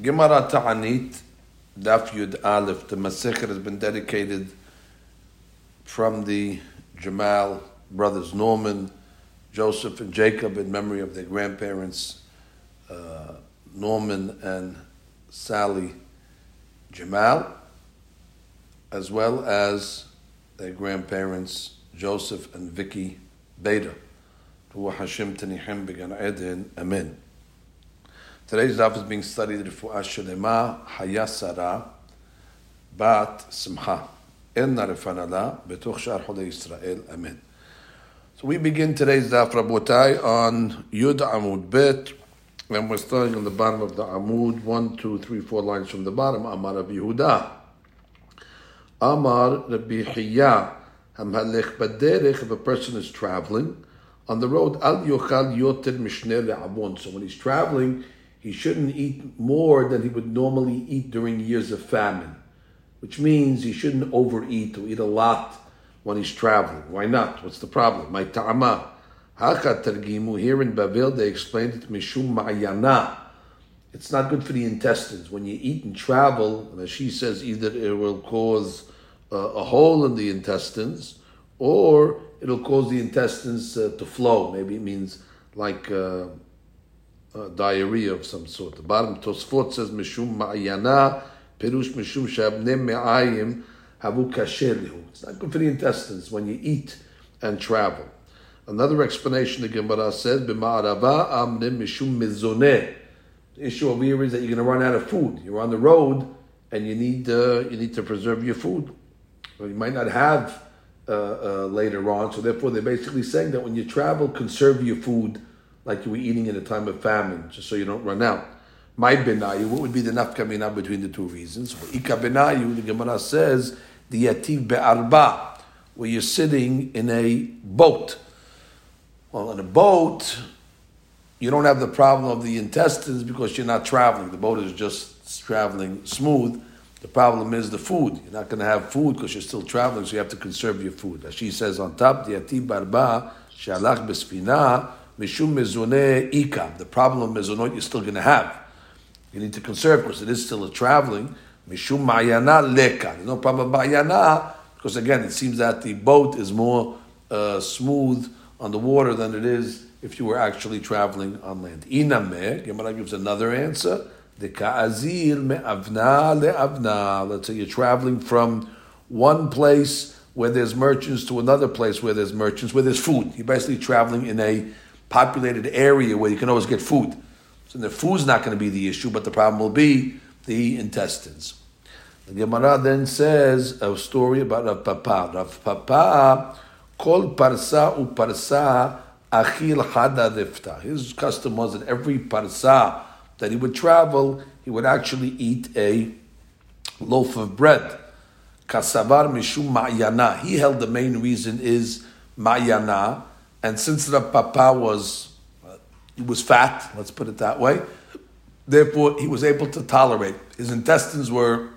Gemara Ta'anit, Daf Yud Aleph, the Masechet has been dedicated from the Jamal brothers Norman, Joseph, and Jacob in memory of their grandparents, uh, Norman and Sally Jamal, as well as their grandparents, Joseph and Vicky Beda. Tanihim Began Eden. Amen. Today's daf is being studied Refuah Shalema Hayasara Bat Simcha. Enna Refanala Betoch Shar Chodei Israel. Amen. So we begin today's daf Rabotai on Yud Amud Bet, and we're starting on the bottom of the Amud, one, two, three, four lines from the bottom. Amar Rabbi Yehuda. Amar Rabbi Hiya. Hamhalech Baderech, if a person is traveling on the road, Al Yochal Yoter Mishneh Le'avon. So when he's traveling, he shouldn't eat more than he would normally eat during years of famine, which means he shouldn't overeat or eat a lot when he's traveling. Why not? What's the problem? My targimu. Here in Bavel, they explained it mishum ma'ayana. It's not good for the intestines. When you eat and travel, and as she says, either it will cause uh, a hole in the intestines or it'll cause the intestines uh, to flow. Maybe it means like uh, uh, diarrhea of some sort. The bottom Tosfot says mishum ma'ayana perush mishum shabne me'ayim havu It's not good for the intestines when you eat and travel. Another explanation the Gemara says b'ma'arava amne mishum mizoneh. The issue over here is that you're going to run out of food. You're on the road and you need uh, you need to preserve your food. You might not have uh, uh, later on. So therefore, they're basically saying that when you travel, conserve your food like you were eating in a time of famine, just so you don't run out. My benayu, what would be the nafkamina between the two reasons? Ika benayu, the Gemara says, the yativ be'arba, where you're sitting in a boat. Well, in a boat, you don't have the problem of the intestines because you're not traveling. The boat is just traveling smooth. The problem is the food. You're not going to have food because you're still traveling, so you have to conserve your food. As she says on top, the yativ barba shalach bespina mishum mezoneh ika. The problem of mezonot you're still going to have. You need to conserve because it is still a traveling. Mishum ma'ayana leka. There's no problem with ma'ayana because again, it seems that the boat is more uh, smooth on the water than it is if you were actually traveling on land. Inameh, Gemara gives another answer. The ka'azil me'avna le'avna. Let's say you're traveling from one place where there's merchants to another place where there's merchants, where there's food. You're basically traveling in a populated area where you can always get food. So the food's not going to be the issue, but the problem will be the intestines. The Gemara then says a story about Rav Papa. Rav Papa, kol parsa u parsa achil hada rifta. His custom was that every parsa that he would travel, he would actually eat a loaf of bread. Kasavar mishum ma'yana. He held the main reason is ma'yana, and since the papa was uh, he was fat, let's put it that way, therefore he was able to tolerate. His intestines were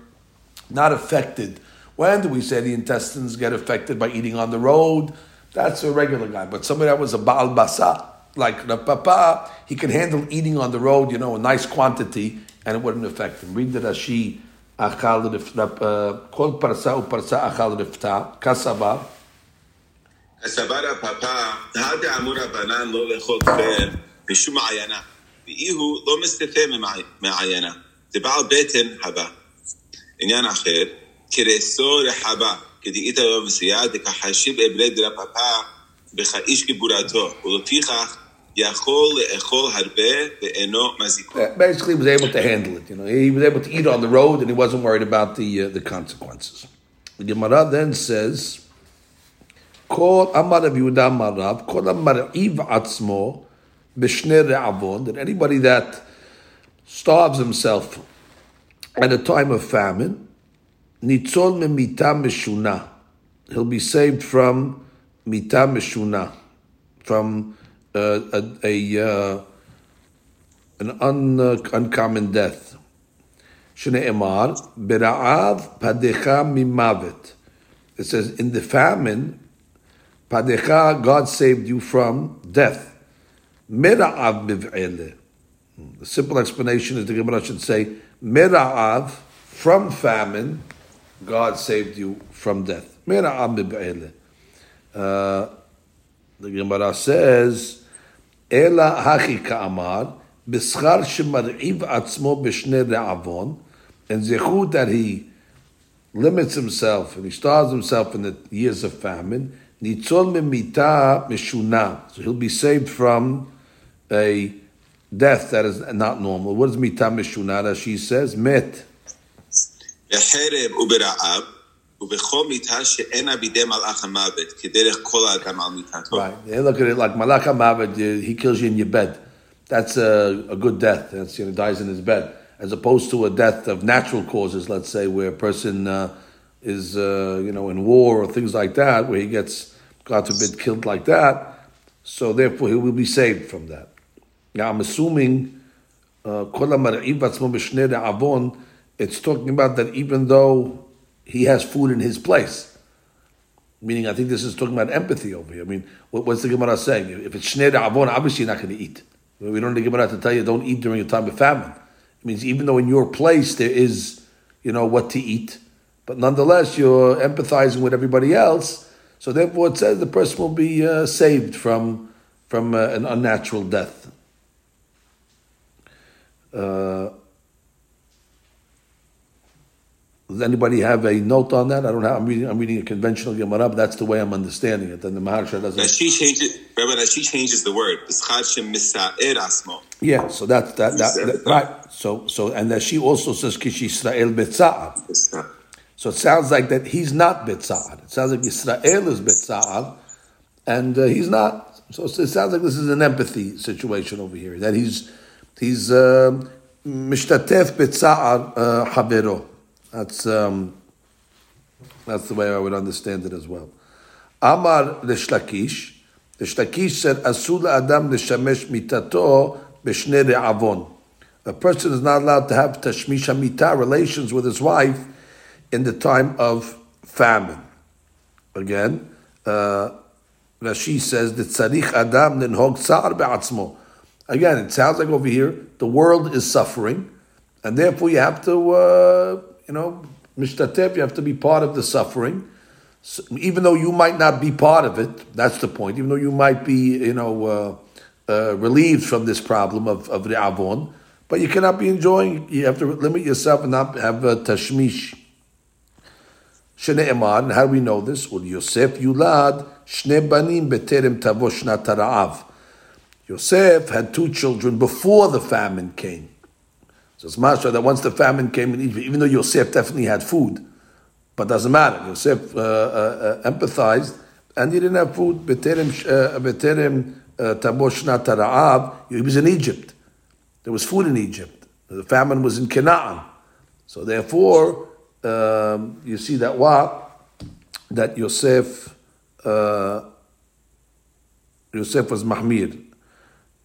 not affected. When do we say the intestines get affected by eating on the road? That's a regular guy, but somebody that was a baal basa, like the papa, he could handle eating on the road, you know, a nice quantity, and it wouldn't affect him. Read the Rashi, achal kol parsa u parsa achal rifta, kasaba. הסבר הפאפה, הדה אמור הבנן לא לאכול כפר משום מעיינה, ואי הוא לא מסתפה מעיינה, זה בעל בטן הבא. עניין אחר, כרסו רחבה, כדאית לו וסייע, דכחשיב אבלי דרה פאפה, בכאיש גיבורתו, ולפיכך יכול לאכול הרבה ואינו מזיקו. Basically, he was able to handle it. You know, he was able to eat on the road, and he wasn't worried about the uh, the consequences. The Gemara then says, "Kol Amar Rav Yehuda Amar Rav, Kol Amariv Atzmo B'Shnei Re'avon." That anybody that starves himself at a time of famine, Nitzol Memita Meshuna, he'll be saved from Mita Meshuna, from uh, a, a uh, an un, uh, uncommon death. Shne'emar bera'av padecha mimavet. It says in the famine, padecha God saved you from death. Mera'av biv'ele. The simple explanation is the Gemara should say, Mira'av, from famine, God saved you from death. Mira'av mib'ele. Uh, the Gemara says, Ela hachi ka'amar, b'schar shemar'iv atzmo b'shnei re'avon, and zechut that he limits himself and he starves himself in the years of famine, Nitzon memita meshuna. So he'll be saved from a death that is not normal. What is mita meshuna? As she says, met. Right. They look at it like Malach HaMavet, he kills you in your bed. That's a, a good death. That's, you know, dies in his bed. As opposed to a death of natural causes, let's say, where a person uh, is uh, you know in war or things like that, where he gets God forbid killed like that. So therefore, he will be saved from that. Now I'm assuming uh. It's talking about that even though he has food in his place. Meaning, I think this is talking about empathy over here. I mean, what, what's the Gemara saying? If it's shnei avon, obviously you're not going to eat. We don't need the Gemara to tell you don't eat during a time of famine. It means even though in your place there is, you know, what to eat, but nonetheless you're empathizing with everybody else. So therefore, it says the person will be uh, saved from from uh, an unnatural death. Uh, does anybody have a note on that? I don't have. I'm reading. I'm reading a conventional Gemara, but that's the way I'm understanding it. And the Maharsha doesn't. Now she changes, Rabbi, now she changes the word. "B'schar. Yeah, so that that, that, that right. So so and that she also says Kish Israel betza'al. So it sounds like that he's not betza'al. It sounds like Israel is betza'al, and uh, he's not. So it sounds like this is an empathy situation over here. That he's he's um, mishtatef betza'al uh, havero. That's um, that's the way I would understand it as well. Amar l'shlakish. The Shlakish said, "Asul adam l'shamesh mitato b'shnei re'avon." A person is not allowed to have tashmish mita relations with his wife in the time of famine. Again, uh, Rashi says that tzarich adam ninhog tsar be'atzmo. Again, it sounds like over here the world is suffering, and therefore you have to, uh, you know, mishtatef. You have to be part of the suffering, so, even though you might not be part of it. That's the point. Even though you might be, you know, uh, uh, relieved from this problem of of the avon, but you cannot be enjoying. You have to limit yourself and not have a tashmish. Shne'emar, and how do we know this? Well, Yosef Yulad, Shne Banim Beterem Tavo Shnat Ra'av. Yosef had two children before the famine came. So it's masha that once the famine came in Egypt, even though Yosef definitely had food, but doesn't matter. Yosef uh, uh, uh, empathized, and he didn't have food. Beterem uh, Beterem Tavo Shnat Ra'av. He was in Egypt. There was food in Egypt. The famine was in Canaan. So therefore, um, you see that what that Yosef uh, Yosef was mahmir.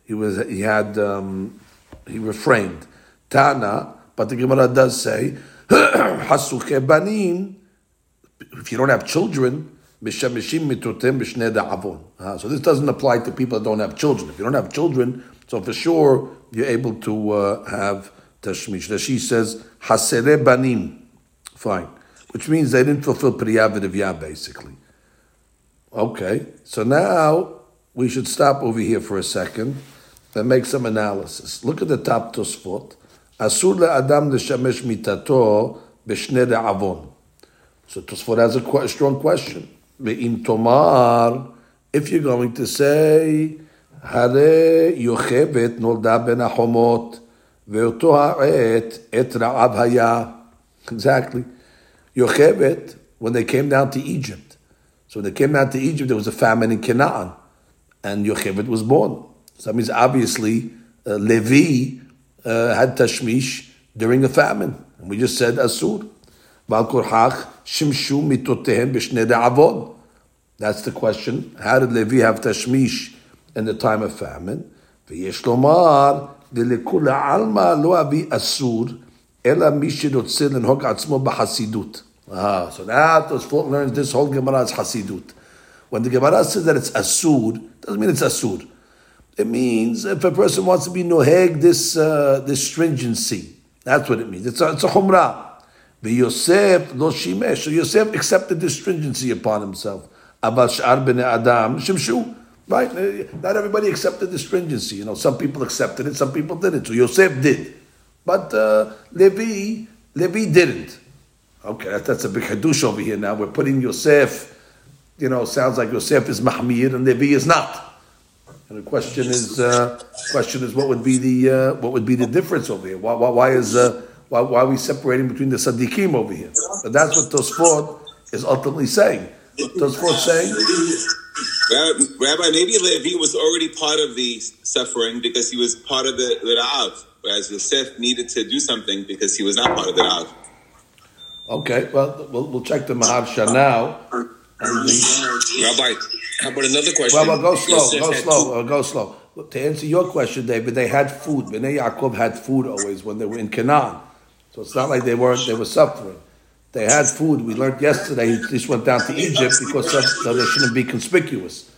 He was he had um, he refrained Tana, but the Gemara does say hasuche banim. If you don't have children, mishamishim. Uh, So this doesn't apply to people that don't have children. If you don't have children, so for sure you're able to uh, have tashmish. She says hasere banim. Fine. Which means they didn't fulfill Priya Vidivya, basically. Okay, so now we should stop over here for a second and make some analysis. Look at the top Tosfot. Asur le'adam l'shamesh mitato b'shnei re'avon. So Tosfot has a que- strong question. Ve'im tomar, if you're going to say, הרי יוכבד נולדה בין החומות, ואותו העת את רעב היה. exactly. Yocheved, when they came down to Egypt. So when they came down to Egypt, there was a famine in Canaan, and Yocheved was born. So that means obviously uh, Levi uh, had Tashmish during a famine. And we just said Asur. That's the question. How did Levi have Tashmish in the time of famine? V'yesh lomar, alma Ela Mishinotsil and Hog Atzmo Bahasidut. Ah, so now Tosfot learns this whole Gemara is Hasidut. When the Gemara says that it's Asud, doesn't mean it's Asud. It means if a person wants to be noheg this uh, this stringency, that's what it means. It's a, it's a chumrah. But Yosef lo shimesh. So Yosef accepted this stringency upon himself. About shar ben adam shimshu. Right? Uh, not everybody accepted the stringency. You know, some people accepted it, some people didn't. So Yosef did. But uh, Levi, Levi didn't. Okay, that, that's a big hadush over here now. We're putting Yosef, you know, sounds like Yosef is Mahmir and Levi is not. And the question is, uh, question is, what would be the uh, what would be the difference over here? Why, why, why is uh, why, why, are we separating between the Sadiqim over here? But that's what Tosfot is ultimately saying. Tosfot saying Rabbi, maybe Levi was already part of the suffering because he was part of the, the whereas Yosef needed to do something because he was not part of the Ra'av. Okay, well, we'll, we'll check the Maharsha now. Rabbi, how about another question? Well, well go slow, Yosef go slow, uh, go slow. To answer your question, David, they had food. Bnei Yaakov had food always when they were in Canaan. So it's not like they weren't, they were suffering. They had food. We learned yesterday he just went down to Egypt because so they shouldn't be conspicuous.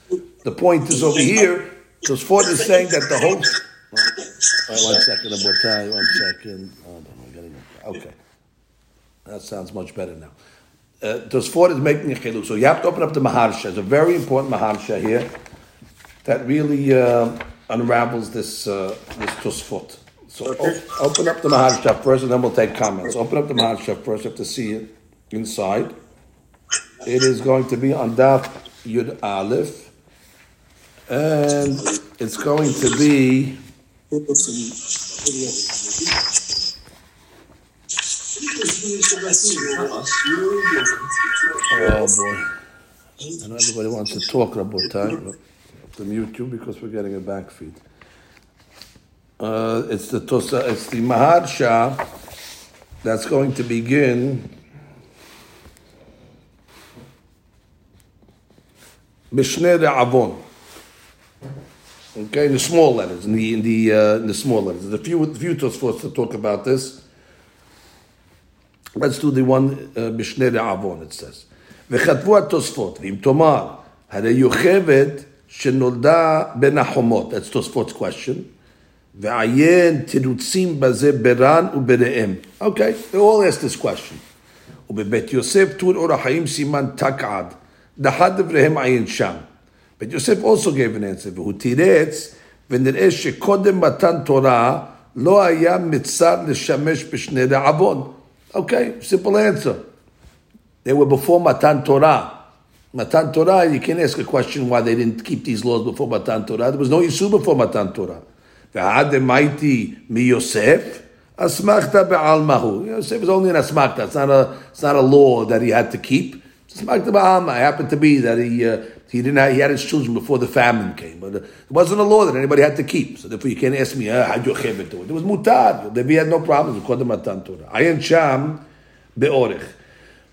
The point is over here, because Ford is saying that the whole. Oh, one second, Abotai, one second. Oh, okay. That sounds much better now. Uh, Tosfot is making a chiluk. So you have to open up the Maharsha. It's a very important Maharsha here that really uh, unravels this uh, this Tosfot. So open up the Maharsha first, and then we'll take comments. Open up the Maharsha first. You have to see it inside. It is going to be on Daf Yud Aleph, and it's going to be. Oh boy! I know everybody wants to talk about time. The YouTube because we're getting a back feed. Uh, it's the Tosa, it's the Maharsha that's going to begin Mishneh Avon. Okay, in the small letters, in the in the uh, in the small letters. There's a few few Tosfos to talk about this. Let's do the one uh, Mishneh Avon. It says, "V'chatvu התוספות, ואם תאמר, הרי יוכבד שנולדה בין החומות." That's Tosfot's question. ועיין תירוצים בזה ברן ובראם. Okay, they all ask this question. ובבית יוסף טור אור החיים סימן תקעד, דחת דבריהם עיין שם. בית יוסף also gave an answer, והוא תירץ, ונראה שקודם מתן תורה לא היה מצר לשמש בשני רעבון. Okay, simple answer. They were before Matan Torah. Matan Torah, you can't ask a question why they didn't keep these laws before Matan Torah. There was no Yisur before Matan Torah. V'hademaiti mi Yosef, asmachta be'almahu. Yosef is only an asmachta. It's not a, it's not a law that he had to keep. It's asmachta be'alma. It happened to be that he, uh, he didn't have, he had his children before the famine came. But it wasn't a law that anybody had to keep. So therefore you can't ask me, uh, how'd you do it? It was mutar. They had no problems with Kodem Matan Torah. Ayin Sham be'orech.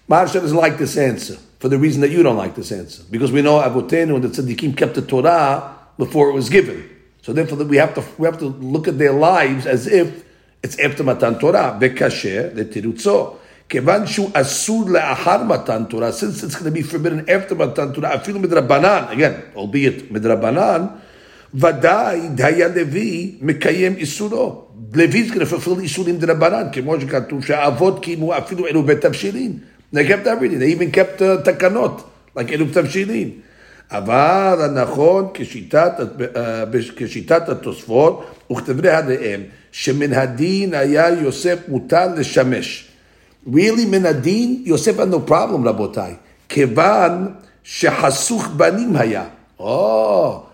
Maharsha doesn't like this answer for the reason that you don't like this answer. Because we know Avotenu and the Tzaddikim kept the Torah before it was given. So therefore, we have to we have to look at their lives as if it's after Matan Torah. Vekasher letirutzo. כיוון שהוא אסור לאחר מתן תורה, since it's going to be forbidden after מתן תורה, אפילו מדרבנן, again, albeit מדרבנן, ודאי דהיה לוי מקיים איסורו. לוי זה כנפל איסורים דרבנן, כמו שכתוב שהאבות קיימו אפילו אלו תבשילים. They kept everything, they even kept uh, תקנות, like אלו תבשילים. אבל הנכון כשיטת, uh, כשיטת התוספות וכתברי הדעים, שמן הדין היה יוסף מותר לשמש. Really, Menadin, Yosef had no problem, Rabotai. Kevan shehasuch banim haya. Oh,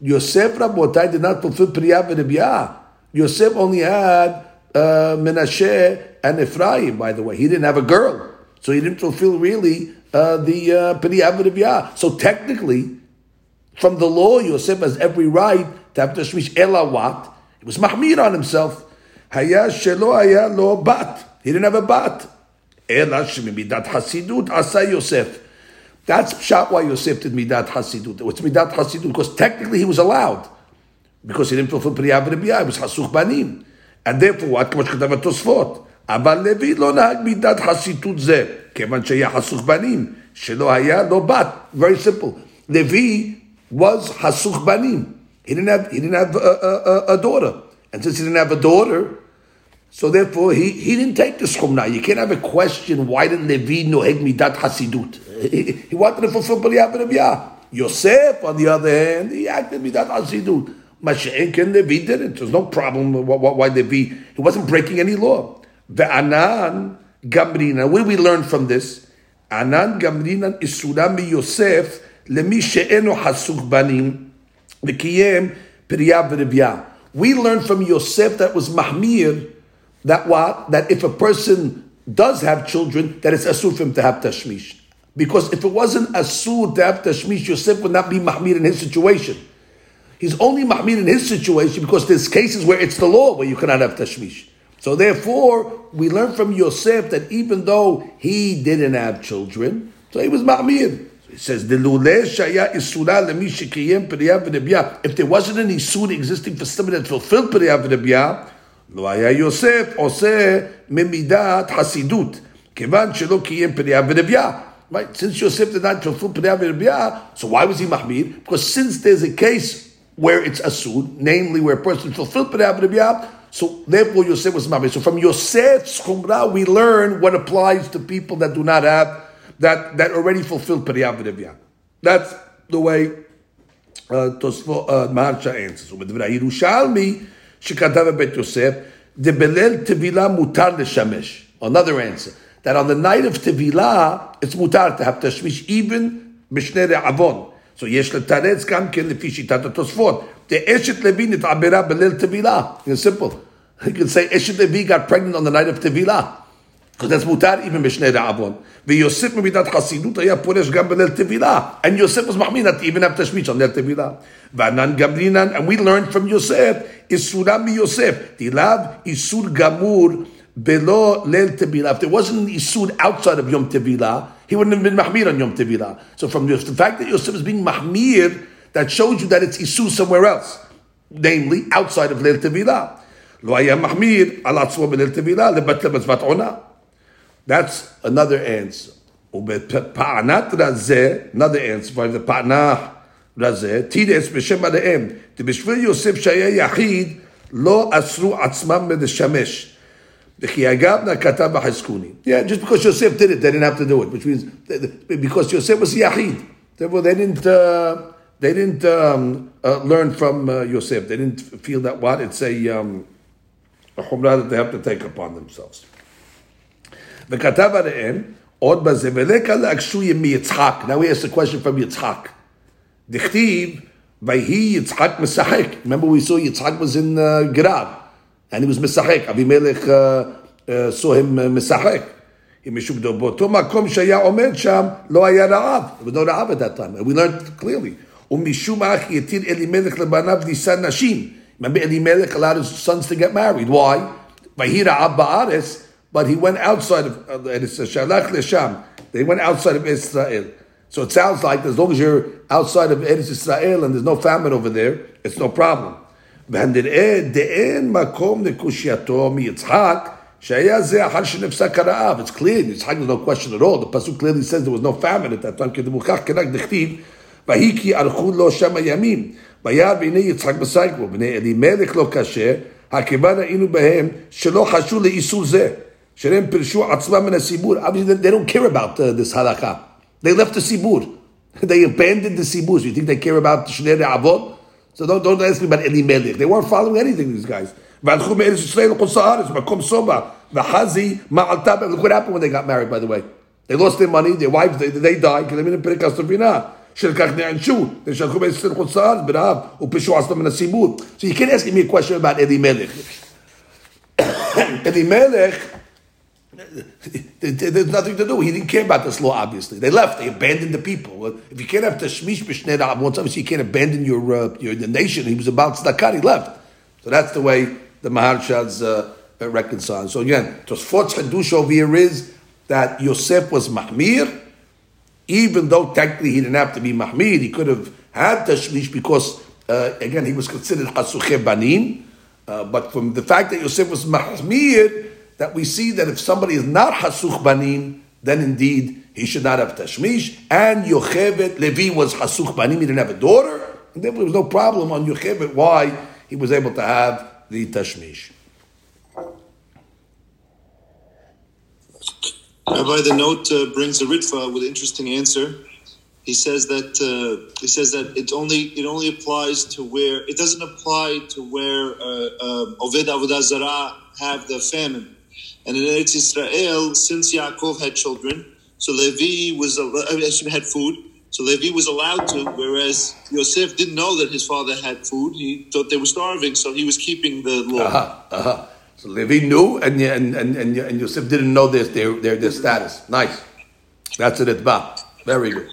Yosef, Rabotai, did not fulfill Priyah v'Rebiyah. Yosef only had uh, Menashe and Ephraim, by the way. He didn't have a girl. So he didn't fulfill really uh, the uh, Priyah. So technically, from the law, Yosef has every right to have tashmish elawat. It was mahmir on himself. Haya shelo haya lo bat. He didn't have a bat. Ela shemidat hasidut asa Yosef. That's shot why Yosef did midat hasidut. What's midat hasidut? Because technically he was allowed. Because he didn't fulfill Priya He was hasuch banim. And therefore, what? כמו שכתב התוספות. אבל לוי לא נהג מידת חסידות זה, כיוון שהיה חסוך בנים, שלא היה לו בת. Very simple. Levi was חסוך בנים. He didn't have he didn't have a, a, a, daughter, and since he didn't have a daughter, so therefore he, he didn't take the schumna. You can't have a question why did Levi noheg midat hasidut? He, wanted to fulfill B'riyah B'riyah. Yosef, on the other hand, he acted midat hasidut. Mashiach and Levi didn't. There's no problem why, why Levi. He wasn't breaking any law. The Anan Gamrina. What do we learn from this? Anan Gamrina isura mi Yosef lemi she'eno hasuk banim v'kiyem v'ribiyah. We learn from Yosef that was mahmir that what that if a person does have children, that it's asur for him to have tashmish. Because if it wasn't asur to have tashmish, Yosef would not be mahmir in his situation. He's only mahmir in his situation because there's cases where it's the law where you cannot have tashmish. So therefore, we learn from Yosef that even though he didn't have children, so he was ma'mir. So he says, If there wasn't any isur existing for somebody that fulfilled Periyah לא היה יוסף עושה ממידת חסידות, כיוון שלא קיים פריה ורבייה. Right? Since Yosef did not fulfill Pnei Rebiyah, so why was he Mahmir? Because since there's a case where it's Asud, namely where a person fulfilled Pnei Rebiyah, so therefore Yosef was Mahmir. So from Yosef's Chumrah, we learn what applies to people that do not have, that, that already fulfilled Pnei Rebiyah. That's the way uh, Tosfo, uh, Maharsha answers. ובדברי הירושלמי, שכתב בית יוסף, דבליל טבילה מותר לשמש. Another answer. That on the night of Tevilah, it's mutar to have tashmish, even בשני רעבון. So יש לתרץ גם כן לפי שיטת התוספות. דאשת לוי נתעברה בליל טבילה. It's simple. You can say אשת לוי got pregnant on the night of טבילה. Because that's מותר even בשני רעבון. ויוסף ממידת חסידות היה פורש גם בליל טבילה. And יוסף was מחמיא not even have תשמיש on ליל טבילה. וענן גמרינן, and we learned from יוסף, איסורה מיוסף. דילאו איסור גמור below Leil Tevila. If there wasn't an Isud outside of Yom Tevila, he wouldn't have been Mahmir on Yom Tevila. So from the fact that Yosef is being Mahmir, that shows you that it's Isud somewhere else, namely outside of Leil Tevila. Lo היה מחמיר על עצמו בליל טבילה לבטל מצוות עונה. That's another answer. Ubetpa'anat razeh, another answer. For the pa'anah razeh, tides b'shem The Debishvil Yosef shaya yachid, lo asru atzmam medeshamesh. Yeah, just because Yosef did it, they didn't have to do it, which means because Yosef was yachid, Therefore, they didn't, uh, they didn't um, uh, learn from uh, Yosef. They didn't feel that what? It's a, um, that they have to take upon themselves. וכתב עליהם, עוד בזה, ולקה להקשוי מיצחק. Now we ask a question from Yitzhak. דכתיב, ויהי יצחק משחק. Remember we saw Yitzhak was in uh, Gerar. and he was משחק. אבימלך uh, uh, saw him uh, משחק. משום באותו מקום שהיה עומד שם, לא היה רעב. There was no רעב at that time. And we learned clearly. ומשום אך יתיר אלימלך לבניו נישא נשים. Remember Elimelech allowed his sons to get married. Why? ויהי רעב בארץ, but he went outside of, uh, it says, Shalach Lesham. They went outside of Israel. So it sounds like as long as you're outside of Eretz Israel and there's no famine over there, it's no problem. והנראה דאין מקום לקושייתו מיצחק שהיה זה אחר שנפסק הרעב. It's clear, יצחק there's no question at all. The pasuk clearly says there was no famine at that time, כי דמוכח כנק דכתיב, ויהי כי ערכו לו שם הימים. וירא והנה יצחק בסייקבו, בני אלימלך לא קשה, הכיוון היינו בהם שלא חשו לאיסור זה. They don't care about uh, this halakha. They left the Sibur. they abandoned the Sibur. So you think they care about Shnei Avot? So don't, don't ask me about Elimelech. They weren't following anything, these guys. והלכו מארץ ישראל לחוץ לארץ, מקום סובה, וחזי מעלתה, look what happened when they got married, by the way. They lost their money, their wives, they, they died, כי הם אינם פרק הספינה. של נענשו, ושלחו מארץ ישראל לחוץ לארץ, ברעב, מן So you can't ask me a question about Elimelech. Elimelech, there's nothing to do. He didn't care about this law, obviously. They left. They abandoned the people. If you can't have tashmish b'shnei once obviously you can't abandon your, uh, your the nation. He was about tzedakah, he left. So that's the way the Maharshas uh, reconcile. So again, Tosfot's Hadush over here is that Yosef was Mahmir, even though technically he didn't have to be Mahmir, he could have had Tashmish because, uh, again, he was considered Hasuche Banin. Uh, but from the fact that Yosef was Mahmir, that we see that if somebody is not Hasuch Banim, then indeed he should not have Tashmish. And Yochevet, Levi was Hasuch Banim, he didn't have a daughter. And there was no problem on Yocheved why he was able to have the Tashmish. Rabbi, the note uh, brings a Ritva with an interesting answer. He says that uh, he says that it only it only applies to where it doesn't apply to where uh, um, Oved Avodah Zarah have the famine, and in Eretz Israel, since Yaakov had children, so Levi was uh, had food, so Levi was allowed to, whereas Yosef didn't know that his father had food. He thought they were starving, so he was keeping the law. Uh-huh, uh-huh. So Levi knew, and and and and, and Yosef didn't know their, their their status. Nice. That's it. Very good.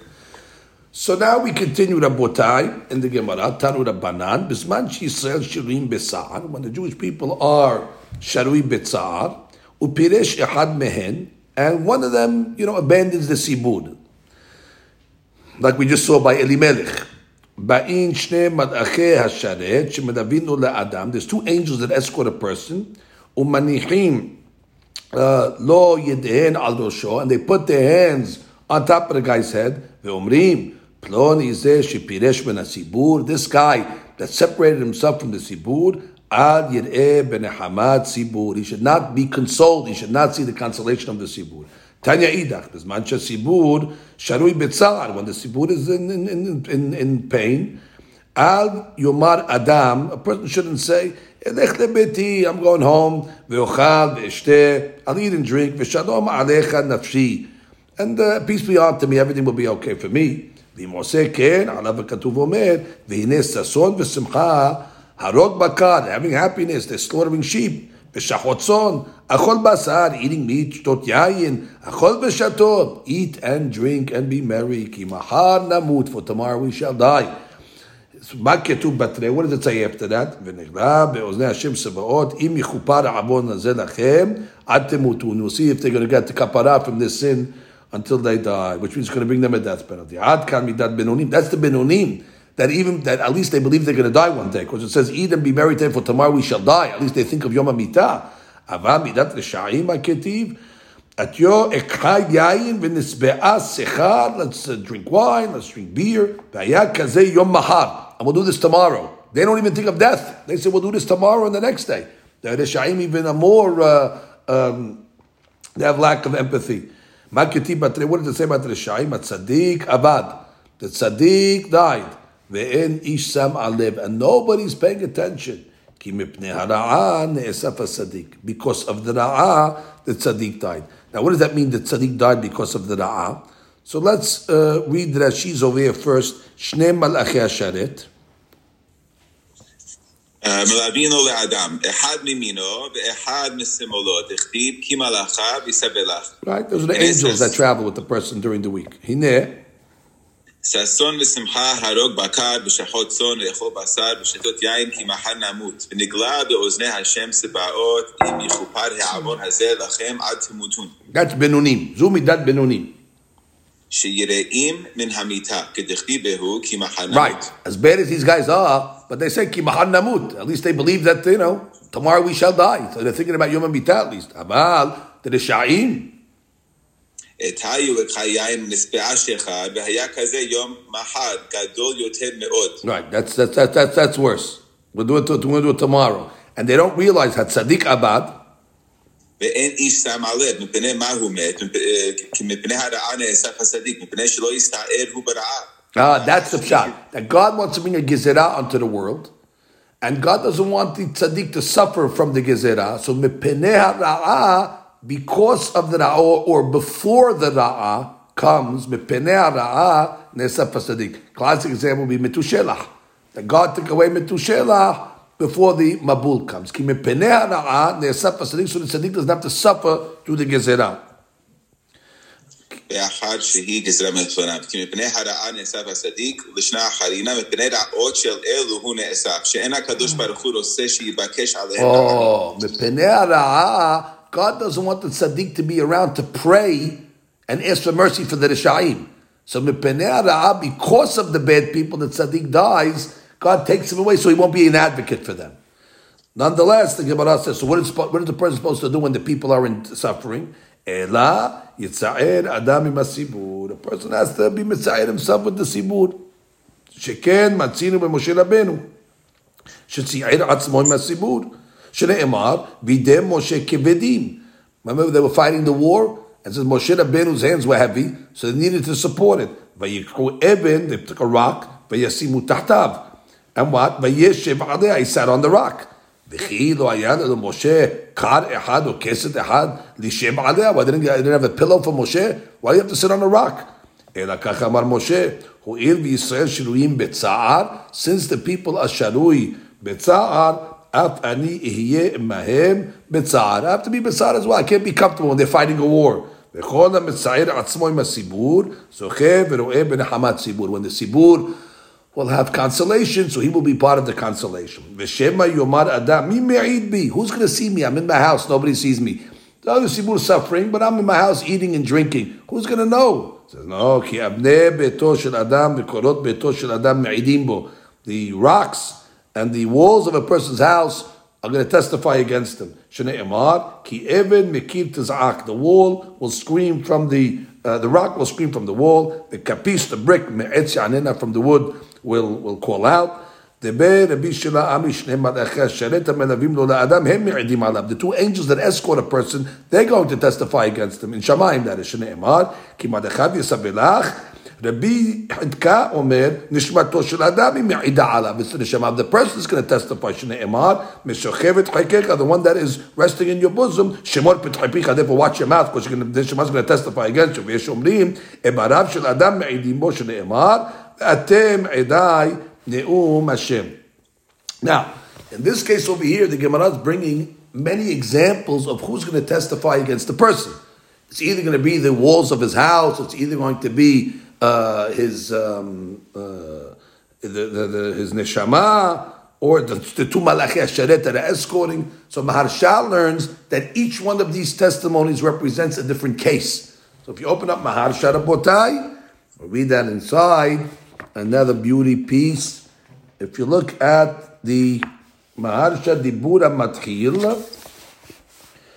So now we continue Rabotai in the Gemara, Tanu Rabbanan, Bisman Yisrael Shirim Besar, when the Jewish people are Sharui Betsar, Upiresh Ehad Mehen, and one of them, you know, abandons the Sibur. Like we just saw by Elimelech. Ba'in Shne Madache Hasharet, Shemedavinu Le'adam, there's two angels that escort a person, Umanichim uh, Lo Yedehen Al Rosho, and they put their hands on top of the guy's head, Ve'omrim, this guy that separated himself from the Sibur, Ad Sibur. He should not be consoled. He should not see the consolation of the Sibur. Tanya Idach, Bismancha Sibur, Sharui Betzar, when the Sibur is in, in, in, in, pain, Al Yomar Adam, a person shouldn't say, I'm going home, I'll eat and drink, and uh, peace be unto me, everything will be okay for me. ואם עושה כן, עליו הכתוב אומר, והנה ששון ושמחה, הרוג בקר, having happiness, they're slaughtering sheep, ושחות צאן, אכול בשר, eating meat, שתות יין, אכול ושתות, eat and drink and be merry, כי מחר נמות, for tomorrow we shall die. מה כתוב בתרי? What does it say after that? ונגלה באוזני השם צבאות, אם יכופר העוון הזה לכם, עד תמותו. And we'll see if they're going to get the kapara from this sin until they die, which means it's going to bring them a death penalty. Ad kan midat benonim. That's the benonim that even that at least they believe they're going to die one day, because it says, "Eat and be merry today, for tomorrow we shall die." At least they think of Yom Hamita. Ava midat l'sha'im aketiv. At yo ekhay yayin v'nisbe'a sechar. Let's uh, drink wine. Let's drink beer. And we'll do this tomorrow. They don't even think of death. They say we'll do this tomorrow and the next day. The Rishayim even are more. Uh, um, they have lack of empathy. What does it say about Rishayim? A tzaddik abad. The tzaddik died. Ve'en ish sam alev. And nobody's paying attention. Ki mipnei hara'a ne'esaf tzaddik. Because of the ra'ah, the tzaddik died. Now, what does that mean? The tzaddik died because of the ra'ah. So let's uh, read Rashi's over here first. Shnei malachei hasharet. מלווינו לאדם, אחד ממינו ואחד משמאלו, דכתיב כי מלאכיו יסבלך. Right, those are the angels that travel with the person during the week. הנה. ששון ושמחה הרוג בקר ושחות צאן לאכול בשר ושתות יין כי מחר נמות ונגלה באוזני השם צבאות אם יכופר העוון הזה לכם עד תמותון. That's בינונים, זו מידת בינונים. שיראים מן המיתה כדכתיב בהו כי מחר נמות. Right, as bad as these guys are, but they say, ki namut. At least they believe that, you know, tomorrow we shall die. So they're thinking about Yom HaMitah at least. Abal, the Risha'im. Right, that's, that's, that's, that's, that's worse. We'll do, it, we'll do it tomorrow. And they don't realize that Sadiq Abad, ואין איש שם עליו, מפני מה הוא מת, כי מפני הרעה נאסף הצדיק, מפני שלא יסתער הוא ברעה. Ah, that's the pshat. That God wants to bring a gezerah onto the world, and God doesn't want the tzaddik to suffer from the gezerah. So mipeneh ra'ah, because of the ra'ah, or before the ra'ah comes, mipeneh ra'ah nesaf tzaddik. Classic example would be metushelah. That God took away metushelah before the mabul comes. Ki mipeneh ra'ah nesaf tzaddik, so the tzaddik doesn't have to suffer through the gezerah. באחד שהיא גזרה מלפניו. כי מפני הרעה נאסף הצדיק, ולשנה החרינה, מפני רעות של אלו הוא נאסף, שאין הקדוש ברוך הוא רוצה שיבקש עליהם. Oh, מפני הרעה, God doesn't want the tzaddik to be around to pray and ask for mercy for the Rishaim. So because of the bad people, the tzaddik dies, God takes him away so he won't be an advocate for them. Nonetheless, the Gemara says, so what is, what is the person supposed to do when the people are in suffering? Ela yitza'er adam masibur. The person has to be mitza'er himself with the sibur. Sheken matzinu b'moshe rabenu. Shetza'er atzmo masibur. הציבור, שנאמר, בידי משה כבדים. Remember they were fighting the war? And says Moshe Rabbeinu's hands were heavy, so they needed to support it. ויקחו אבן, they took a rock, וישימו תחתיו. And what? וישב עליה, he sat on the rock. וכי לא היה למשה כר אחד או כסת אחד לשב עליה? Why didn't, didn't have a pillow for Moshe? Why do you have to sit on a rock? אלא כך אמר משה, הואיל וישראל שרויים בצער, since the people are שרוי בצער, אף אני אהיה עמהם בצער. I have to be בצער as well, I can't be comfortable when they're fighting a war. וכל המצער עצמו עם הציבור, זוכה ורואה בנחמת ציבור. When the ציבור will have consolation, so he will be part of the consolation. ושמא יאמר אדם, מי מעיד בי? Who's going to see me? I'm in my house, nobody sees me. The other ציבור suffering, but I'm in my house eating and drinking. Who's going to know? He says, no, כי אבני ביתו של אדם וקורות ביתו של אדם מעידים בו. The rocks and the walls of a person's house are going to testify against him. Shneimar ki even mikir tizak. The wall will scream from the uh, the rock will scream from the wall. The kapis, the brick, me'etz anina from the wood will will call out. The two angels that escort a person, they're going to testify against them. In Shemaim, that is, Rabbi Hidka Omer, Nishmato Shel Adam Me'ida Alav. It's the neshama of the person is going to testify. Shne'emar, Meshochevet Chakeka, the one that is resting in your bosom, Shemor Petchapika, therefore watch your mouth, because the neshama is going to testify against you. Yesh Omrim, Ebarav Shel Adam Me'idim Bo Shne'emar, Atem Edai Ne'um Hashem. Now, in this case over here, the Gemara is bringing many examples of who's going to testify against the person. It's either going to be the walls of his house, it's either going to be uh, his um, uh, the, the, the, his neshama or the, the two malachi asheret that are escorting. So Maharshal learns that each one of these testimonies represents a different case. So if you open up Maharshal Rabotai, read that inside, another beauty piece. If you look at the Maharsha Dibura Matchil,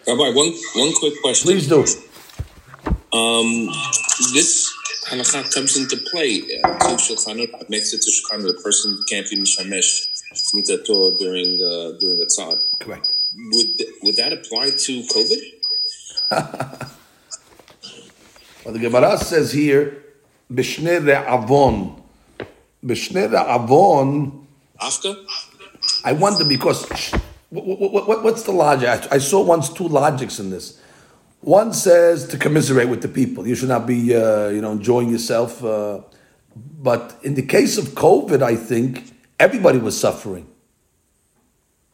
Rabbi, one one quick question. please do. Um, this comes into play. Uh, to makes it to Shulchan Aruch, the person can't be mishamesh mitato during uh, during the tzad. Correct. Would would that apply to COVID? Well, the Gemara says here, Bishne Re'avon. Bishne Re'avon, Afka? I wonder because, what, what, what, what's the logic? I, I saw once two logics in this. One says to commiserate with the people. You should not be, uh, you know, enjoying yourself. Uh, but in the case of COVID, I think everybody was suffering.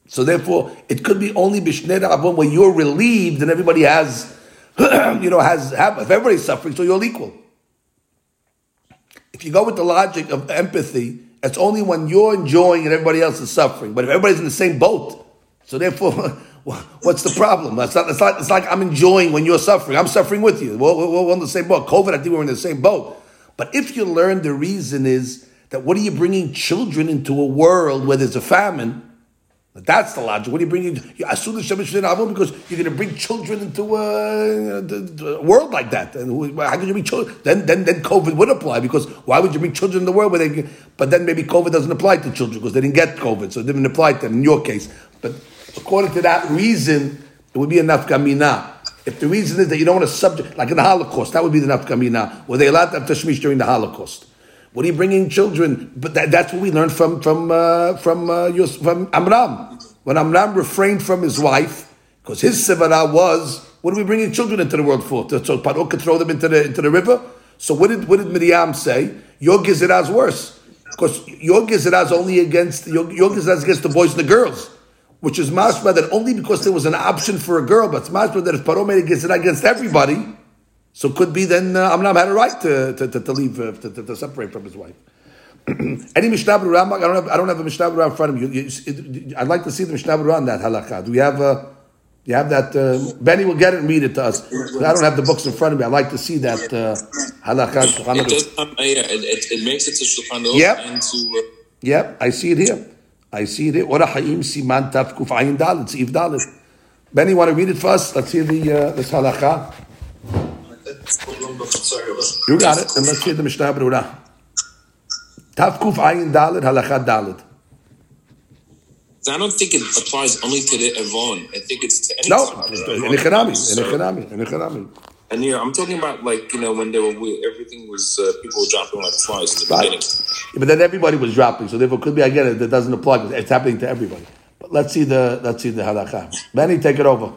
So therefore, it could be only Bishne Re'avon where you're relieved and everybody has, you know, has, have, if everybody's suffering, so you're all equal. If you go with the logic of empathy, it's only when you're enjoying and everybody else is suffering. But if everybody's in the same boat, so therefore, what's the problem? It's not, it's, not, it's like I'm enjoying when you're suffering. I'm suffering with you. We're, we're, in the same boat. COVID, I think we're in the same boat. But if you learn the reason is that what are you bringing children into a world where there's a famine? That's the logic. What are you bringing? Shemesh Avon because you're going to bring children into a, a world like that. And how could you bring children? Then, then, then COVID would apply because why would you bring children in the world where they? But then maybe COVID doesn't apply to children because they didn't get COVID, so it didn't apply to them in your case. But according to that reason, it would be a nafkamina. If the reason is that you don't want to subject, like in the Holocaust, that would be the nafkamina. Were they allowed to have tashmish during the Holocaust? What are you bringing children? But that, that's what we learned from from uh, from uh, Yos- from Amram. When Amram refrained from his wife, because his sevara was, what are we bringing children into the world for? So Paro could throw them into the into the river. So what did what did Miriam say? Your gizera is worse, because your gizera is only against your your is against the boys and the girls. Which is mashma that only because there was an option for a girl, but it's mashma that if Paro made a gizera against everybody, so could be then uh, Amram had a right to, to, to, to leave, uh, to, to, separate from his wife. Any Mishnah Berurah, I don't have, I don't have a Mishnah Berurah in front of me. You, you, I'd like to see the Mishnah Berurah on that halakha. Do we have uh, you have that? Uh, Benny will get it and read it to us. I don't have the books in front of me. I'd like to see that uh, halakha. It does uh, yeah, it, it, it makes it to Shulchan Aruch Yep. and to. Uh, Yep, I see it here. I see it. Ora Haim Siman Tav Kuf Ayin Dalet, Siv Dalet. Benny, want to read it for us? Let's hear the uh, this halakha. You got it. And let's hear the Mishnah Berurah. Tav Kuf Ayin Dalet Halacha Dalet. I don't think it applies only to the Avon. I think it's to any No, in Echanami, in Echanami, in Echanami. And you know, I'm talking about like you know when they were we, everything was uh, people were dropping like flies in the Right. beginning. Yeah, but then everybody was dropping, so therefore could be I get it. That doesn't apply because it's happening to everybody. But let's see the let's see the halacha. Benny, take it over.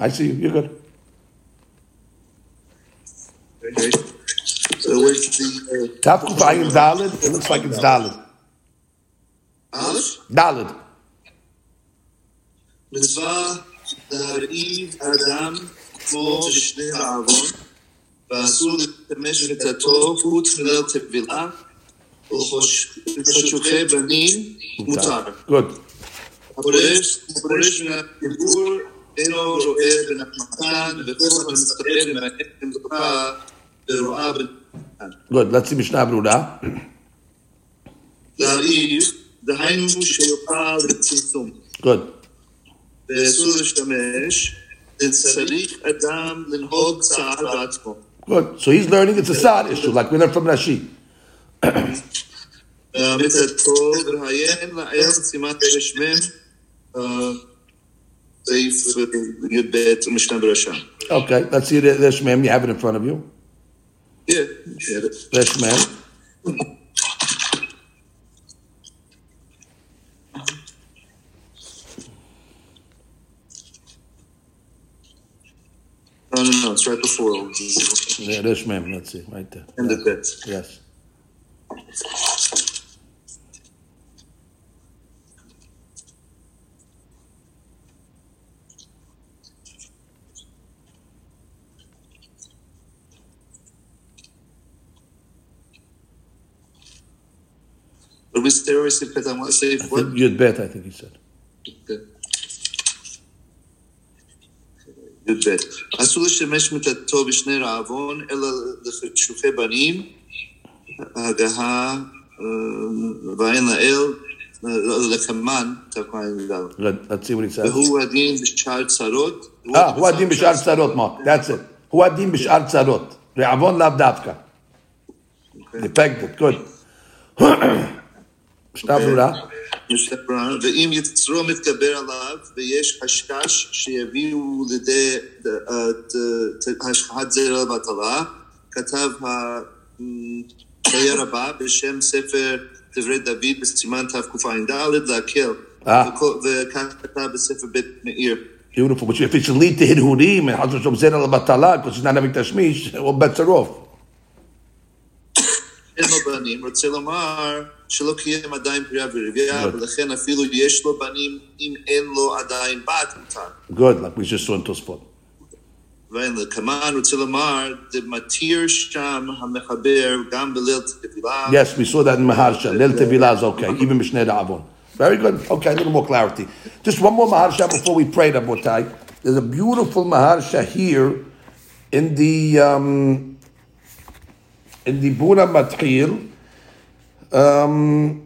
I see you. You're good. Okay. So where's the Tav Kuf Ayin Dalid. It looks like it's Dalid. Uh, Aleph? Dalid. מצווה להרעיב אדם כמו בשני העוון, ואסור להשתמש במיטתו חוץ מליל טבילה, וחשוכי בנים מותר. Good. הפורש, הפורש מן הציבור אינו רואה בנחמתן, וכל המסתכל מהעצם זוכה ורואה בנחמתן. Good. Let's see Mishnah Brura. להרעיב, דהיינו שיוכל לצמצום. Good. ואסור להשתמש, צריך אדם לנהוג צער בעצמו. Good. So he's learning it's a sad issue, like we learned from Rashi. מיטתו וראיין לעיין סימן רשמם, סעיף י"ב משנה ברשם. Okay. Let's see the, the Shmem. You have it in front of you. Yeah, get No, no, no, it's right before. Yeah, that's Shmem. Let's see. Right there. End the it. Yes. But we stay always say, I want to say I what? think Yud Bet, I think he said. י"ב. אסור לשמש מיטתו בשני רעבון, אלא לחישוכי בנים, הגהה אה, ואין לאל, אה, לקמן, והוא הדין בשאר צרות. אה, הוא הדין בשאר צרות, מה, that's it. הוא הדין בשאר צרות. רעבון לאו דווקא. דיפקטד, גוד. שתה ברורה. Brura. ואם יצרו מתגבר עליו ויש חשש שיביאו לידי אה, השחת זרע בטלה, כתב הצייר הבא בשם ספר דברי דוד בסימן תקע"ד להקל, אה. וכך כתב בספר בית מאיר. Beautiful. Which if it should lead to Hidhurim and Hazrat Shem Batala, because she's not having Tashmish, all bets בנים, רוצה לומר שלא קיים עדיין פריאה ורבייה, ולכן אפילו יש לו בנים, אם אין לו עדיין בת, מותר. Good, like we just saw in Tosfot. ואין לקמן רוצה לומר, זה מתיר שם המחבר גם בליל תפילה. Yes, we saw that in Maharsha. Lil Tevilah is okay, even Mishneh Avon. Very good. Okay, a little more clarity. Just one more Maharsha before we pray, Rabotai. There's a beautiful Maharsha here in the um, in the Bura Matchil. Um,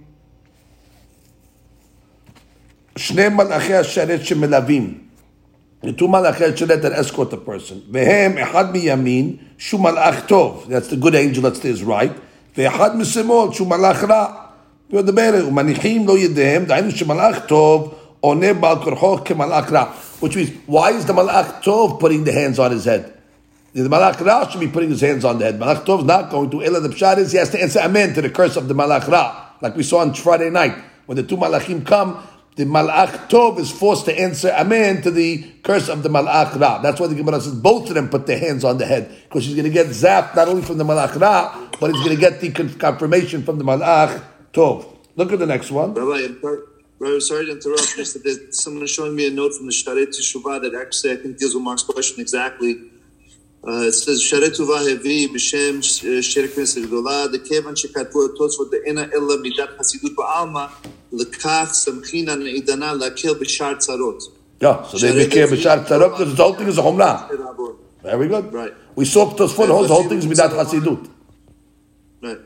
שני מלאכי השרת שמלווים. The two מלאכי השרת that escort the person. והם, אחד מימין, שהוא מלאך טוב. That's the good angel that's to his right. ואחד משמאל, שהוא מלאך רע. וידבר, ומניחים לו ידיהם, דהיינו שמלאך טוב עונה בעל כורחו כמלאך רע. Which means, why is the מלאך טוב putting the hands on his head? The Malach Ra should be putting his hands on the head. Malach Tov is not going to. Ella the Pshat is he has to answer Amen to the curse of the Malach Ra. Like we saw on Friday night. When the two Malachim come, the Malach Tov is forced to answer Amen to the curse of the Malach Ra. That's why the Gemara says both of them put their hands on the head. Because he's going to get zapped not only from the Malach Ra, but he's going to get the confirmation from the Malach Tov. Look at the next one. Rabbi, sorry, to interrupt. Just that someone showing me a note from the Shaarei Teshuvah that actually I think deals with Mark's question exactly. says Sharetuva Hevi Bishem Sherekmes Gdola, the Kevan Shekatu Tos with the Ena Ella Midat Hasidut Baalma, Lekach Samchina Neidana Lakel Bishar Tzarot. Yeah, so they became Bishar Tzarot because the whole thing is a Homla. Very good. Right. We saw Tosfot, the whole thing is Midat Hasidut. Right.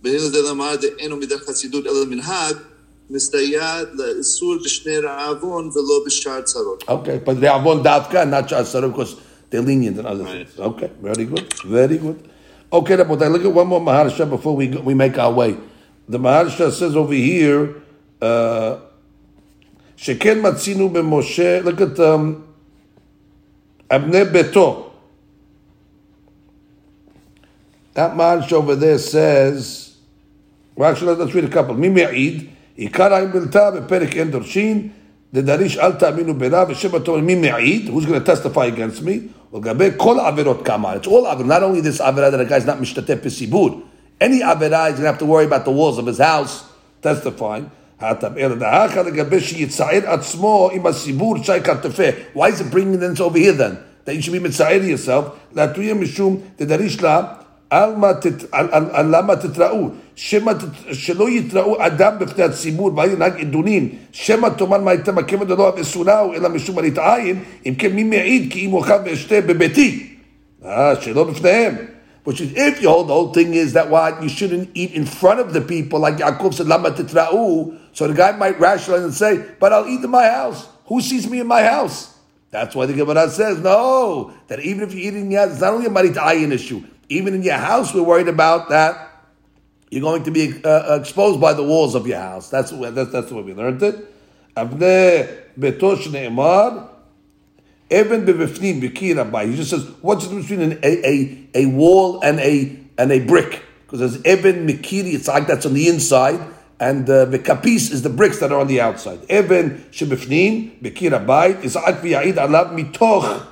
Benin Delamar, the Eno Midat Hasidut Ella Minhag, מסתייעד לאיסור בשני רעבון ולא בשאר צרות. אוקיי, פדרי עוון דווקא, נת שעשרו, כוס... they're lenient in other things. Okay, very good, very good. Okay, but look at one more Maharsha before we go, we make our way. The Maharsha says over here, uh, שכן מצינו במשה, look at um, אבני ביתו. That Maharsha over there says, well actually let's read a couple. מי מעיד? עיקר העין בלתה בפרק אין דורשין, דדריש אל תאמינו בלה, ושבע תאמר מי מעיד? Who's going to testify against me? ולגבי כל עבירות כמה. It's all עבירות, not only this עבירה that a guy's not משתתף בסיבוד. Any עבירה he's going to have to worry about the walls of his house testifying. אלא דאחר לגבי שיצער עצמו עם הסיבור שי כרטפה. Why is it bringing this over here then? That you should be מצער yourself, להתריע משום דדריש לה על למה תתראו, שמא שלא יתראו אדם בפני הציבור ואל ינהג עדונים, שמא תאמר מה הייתה מקמת אלוה וסונאו, אלא משום מראית עין, אם כן מי מעיד כי אם אוכל ואשתה בביתי? אה, שלא בפניהם. Which is, if you hold the whole thing is that what you shouldn't eat in front of the people, like Yaakov said, lama titra'u, so the guy might rationalize and say, but I'll eat in my house. Who sees me in my house? That's why the Gemara says, no, that even if you eat in your house, it's not only a marit ayin issue. Even in your house, we're worried about that. You're going to be uh, exposed by the walls of your house. That's that's, that's the way we learned it. Avne betosh ne'emar, even bebifnim bikira by. He just says, what's the difference between an, a, a, a wall and a and a brick? Because there's even mikiri, it's like that's on the inside, and uh, the kapis is the bricks that are on the outside. Even shebifnim bikira bayit is ak v'ya'id alav mitoch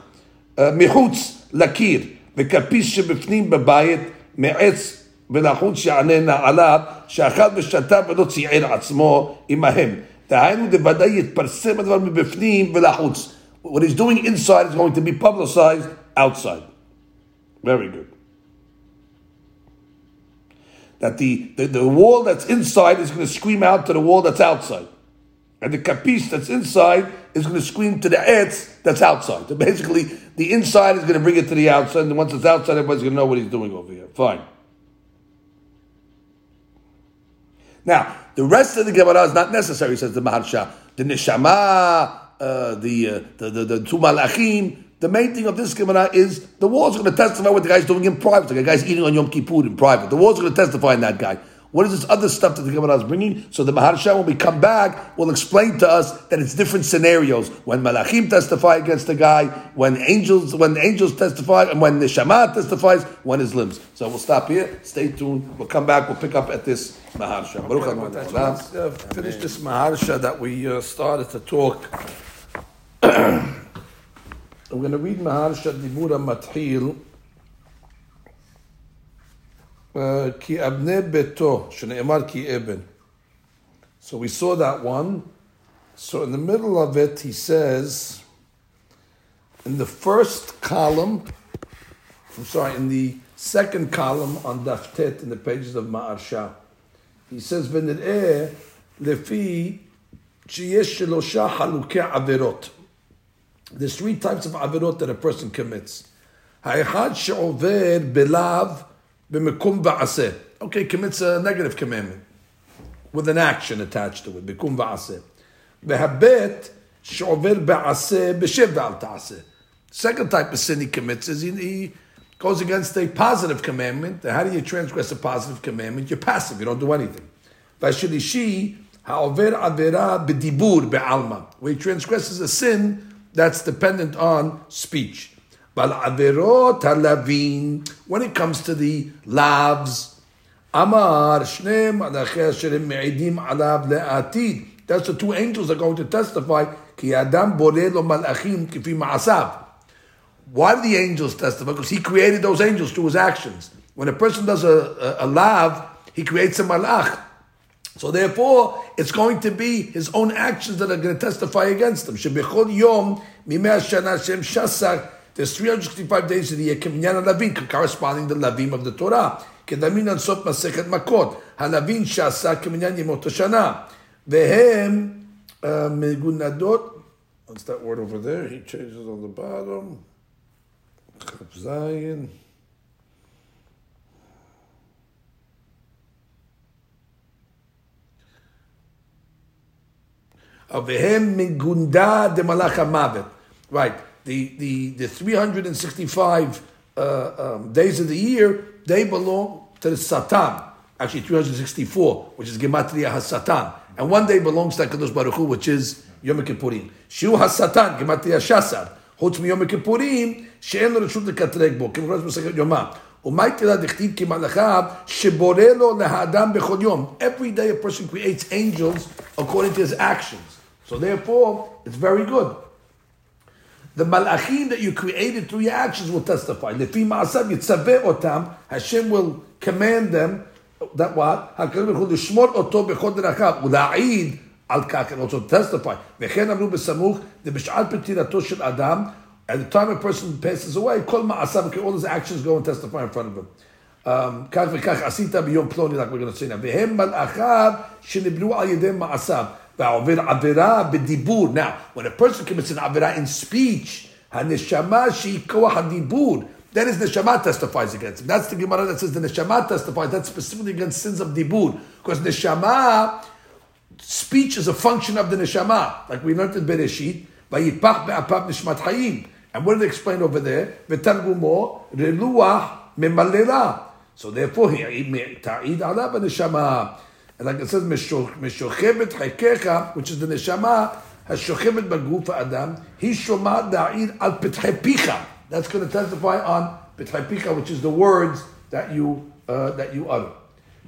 michutz lakir. וכפיס שבפנים בבית מעץ ולחוץ שיעננה עליו, שאכל ושתה ולא ציער עצמו עמהם. דהיינו דוודאי יתפרסם הדבר מבפנים ולחוץ. What he's doing inside is going to be publicized outside. Very good. That the, the, the wall that's inside is going to scream out to the wall that's outside. And the kapis that's inside is going to scream to the etz that's outside. So basically, the inside is going to bring it to the outside, and once it's outside, everybody's going to know what he's doing over here. Fine. Now, the rest of the Gemara is not necessary, says the Maharsha. The Neshama, uh, the, uh, the, the, the two Malachim, the main thing of this Gemara is the wall's are going to testify what the guy's doing in private. The guy's eating on Yom Kippur in private. The wall's are going to testify in that guy. What is this other stuff that the Gemara is bringing? So the Maharsha, when we come back, will explain to us that it's different scenarios. When Malachim testify against the guy, when angels, when angels testify, and when the Shema testifies, when his limbs. So we'll stop here. Stay tuned. We'll come back. We'll pick up at this Maharsha. Okay, let's uh, finish this Maharsha that we uh, started to talk. I'm going to read Maharsha Dibura Mathil. Uh, so we saw that one. So in the middle of it, he says, in the first column, I'm sorry, in the second column on Daftet in the pages of Maharsha, he says, ונראה לפי chiyesh שלושה חלוקי averot." There's three types of averot that a person commits. האחד שעובר belav b'mekum ba'aseh. Okay, commits a negative commandment with an action attached to it. B'kum ba'aseh. V'habet she'over ba'aseh b'shev ta'aseh. Second type of sin he commits is he, he goes against a positive commandment. How do you transgress a positive commandment? You're passive. You don't do anything. V'ashilishi ha'over avera b'dibur be'alma. Where he transgresses a sin that's dependent on speech. When it comes to the lavs, amar shneim alacheh sherim me'idim alav le'atid. That's the two angels that are going to testify. Ki adam boreh lo malachim kifi ma'asav. Why do the angels testify? Because he created those angels through his actions. When a person does a, a, a lav, he creates a malach. So therefore, it's going to be his own actions that are going to testify against him. Shebechol yom mimeh shana shem shasar there's 365 days of the year, Keminyan Lavin, corresponding to the Lavim of the Torah. Kedamin and Sot Masechet Makot. Halavin Shasa Keminyan Yemot Shana. Vehem uh, Megunadot. What's that word over there? He changes on the bottom. Zayin. Avehem mingunda de malach Right The, the, the 365 uh, um, days of the year, they belong to the Satan. Actually, 364, which is Gematria HaSatan. And one day belongs to HaKadosh Baruch Hu, which is Yom Kippurim. Shiu HaSatan, Gematria Shasar. חוץ מיום הכיפורים, שאין לו רשות לקטרג בו, כמו ראש מסכת יומא. ומה יתרה דכתיב כמלאכיו, שבורא לו לאדם בכל יום. Every day a person creates angels according to his actions. So therefore, it's very good. The malachim that you created through your actions will testify. Lefi ma'asav yitzaveh otam, Hashem will command them that what? HaKadosh Baruch Hu lishmor oto bechol derachav, ula'id al kach, and also testify. V'chen amru b'samuch, the b'sh'al petirato shel adam, at the time a person passes away, kol ma'asav, all his actions go and testify in front of him. כך וכך עשית ביום פלוני, like we're going to say now. והם מלאכיו שנבנו על ידי מעשיו. Now, when a person commits an avira in speech, haneshama she hadibur. Neshama testifies against him. That's the Gemara that says the neshama testifies. That's specifically against sins of dibur, because neshama speech is a function of the neshama, like we learned in Bereshit. Vayipach be'apap nishmat hayim. And what do they explain over there? V'targumo reluach memalera. So therefore, ta'id alav neshama. And like it says, משוכבת חיקך, which is the neshama, השוכבת בגוף האדם, היא שומעת להעיר על פתחי פיך. That's going to testify on פתחי פיך, which is the words that you, uh, that you utter.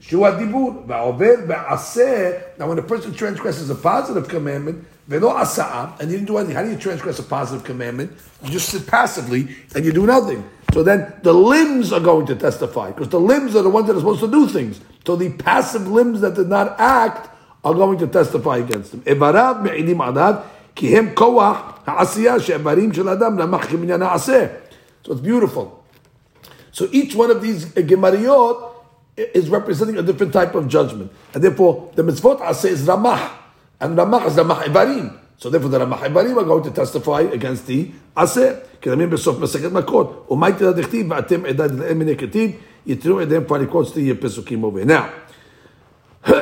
שהוא הדיבור, והעובר בעשה, now when a person transgresses a positive commandment, ולא עשה, and you didn't do anything, how do you transgress a positive commandment? You just sit passively and you do nothing. So then the limbs are going to testify, because the limbs are the ones that are supposed to do things. So the passive limbs that did not act are going to testify against him. איבריו מעידים עליו, כי הם כוח העשייה שאיברים של אדם נמח כמניין העשה. So it's beautiful. So each one of these gemariot is representing a different type of judgment. And therefore, the mitzvot aseh is ramah. And ramah is ramah ibarim. So therefore, the ramah ibarim are going to testify against the aseh. כדמים בסוף מסכת מכות. ומה יתרא דכתיב, ואתם עדה דלאם מן הכתיב, יתרו עדיהם כבר לקרוץ תהיה פסוקים over. Now,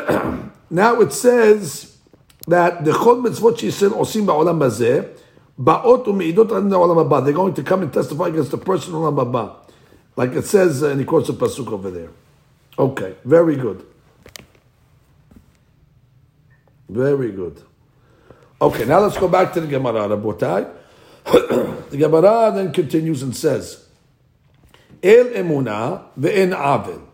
now it says that the chol mitzvot שישראל עושים בעולם הזה, באות ומעידות על העולם הבא. They're going to come and testify against the person in העולם הבא. Like it says, and he quotes a pasuk over there. Okay, very good. Very good. Okay, now let's go back to the Gemara, Rabotai. the Gemara then continues and says, El emuna ve'en avil.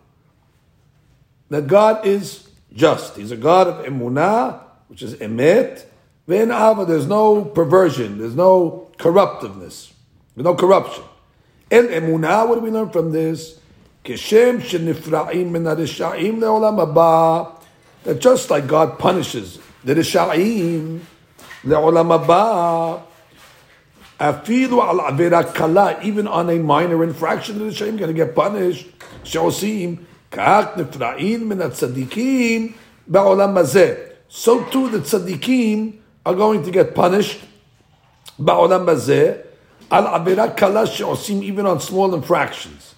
That God is just. He's a God of emuna, which is emet. Ve'en avil, there's no perversion, there's no corruptiveness, there's no corruption. El emuna, what do we learn from this? Kishem shenifra'im min harisha'im le'olam haba. That just like God punishes the risha'im le'olam haba, afilu al avera kala, even on a minor infraction, the risha'im going to get punished. She'osim ka'ak nifra'im min tzadikim ba'olam hazeh. So too the tzaddikim are going to get punished ba'olam hazeh al avera kala she'osim even on small infractions.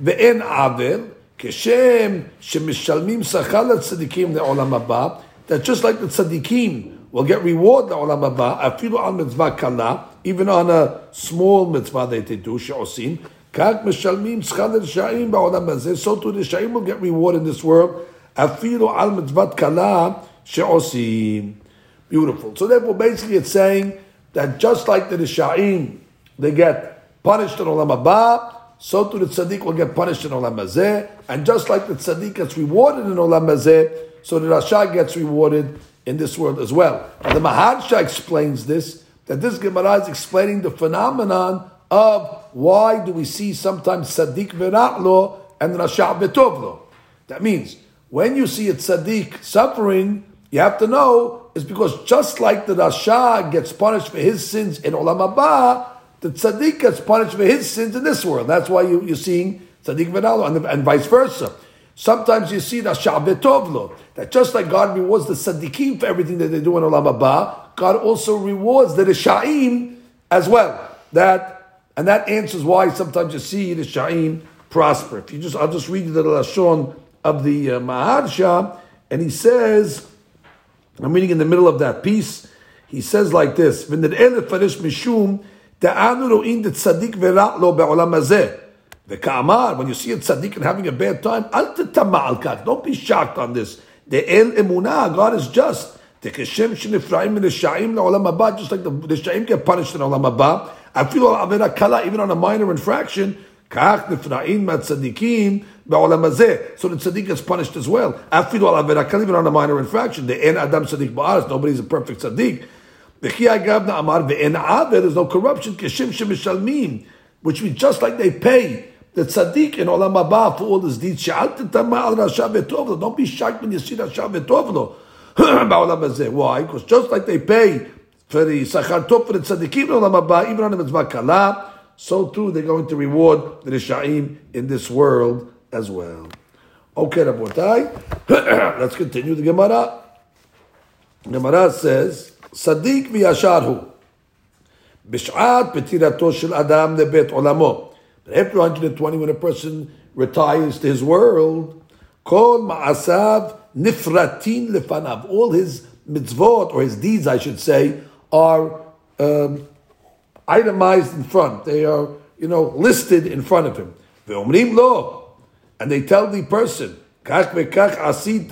ואין עוול, כשם שמשלמים שכר לצדיקים לעולם הבא, that just like the tzaddikim will get reward לעולם הבא, אפילו על מצווה קלה, even on a small מצווה that they do, שעושים, כך משלמים שכר לרשעים בעולם הזה, so to רשעים will get reward in this world, אפילו על מצוות קלה שעושים. Beautiful. So therefore, basically it's saying that just like the Risha'im, they get punished in Olam Haba, so to the tzaddik will get punished in Olam Hazeh, and just like the tzaddik gets rewarded in Olam Hazeh, so the Rasha gets rewarded in this world as well. Now the Maharsha explains this, that this Gemara is explaining the phenomenon of why do we see sometimes tzaddik v'ra'lo and Rasha v'tovlo. That means, when you see a tzaddik suffering, you have to know, it's because just like the Rasha gets punished for his sins in Olam Haba, the tzaddik gets punished for his sins in this world. That's why you, you're seeing tzaddik v'nalo, and, and vice versa. Sometimes you see that shabetovlo, that just like God rewards the tzaddikim for everything that they do in Olam Abba, God also rewards the Rishaim as well. That and that answers why sometimes you see the Rishaim prosper. If you just, I'll just read you the lashon of the uh, Maharsha, and he says, I'm reading in the middle of that piece. He says like this: "V'ned'elef farish mishum." דאנו רואים דצדיק ורע לו בעולם הזה. וכאמר, when you see a tzaddik and having a bad time, אל תטמע על כך, don't be shocked on this. דאל אמונה, God is just. דכשם שנפרעים מרשעים לעולם הבא, just like the רשעים get punished in העולם הבא, אפילו על עבירה קלה, even on a minor infraction, כך נפרעים מהצדיקים בעולם הזה. So the tzaddik gets punished as well. אפילו על עבירה קלה, even on a minor infraction. דאין אדם צדיק בארץ, nobody is a perfect צדיק. There's no corruption. Which means just like they pay the tzaddik in olam haba for all his deeds. Don't be shocked when you see Rasha Vetovlo. Why? Because just like they pay for the sachar tov for the tzaddikim in olam haba, even on the mitzvah kala, so too they're going to reward the rishaim in this world as well. Okay, Rabotai, let's continue the Gemara. Gemara says. צדיק וישר הוא. בשעת פטירתו של אדם לבית עולמו. But after 120, when a person retires to his world, כל מעשיו נפרטין לפניו. All his mitzvot, or his deeds, I should say, are um, itemized in front. They are, you know, listed in front of him. ואומרים לו, and they tell the person, כך וכך עשית,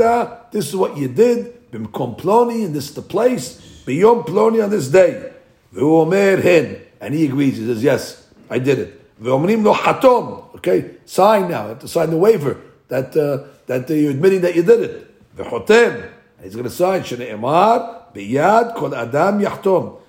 this is what you did, במקום פלוני, and this is the place, Beyond Ploni on this day. V'omer hin. And he agrees. He says, yes, I did it. V'omrim lo hatom. Okay, sign now. You have to sign the waiver that, uh, that uh, you're admitting that you did it. V'chotem. He's going to sign. Shne'emar biyad kol adam yachtom.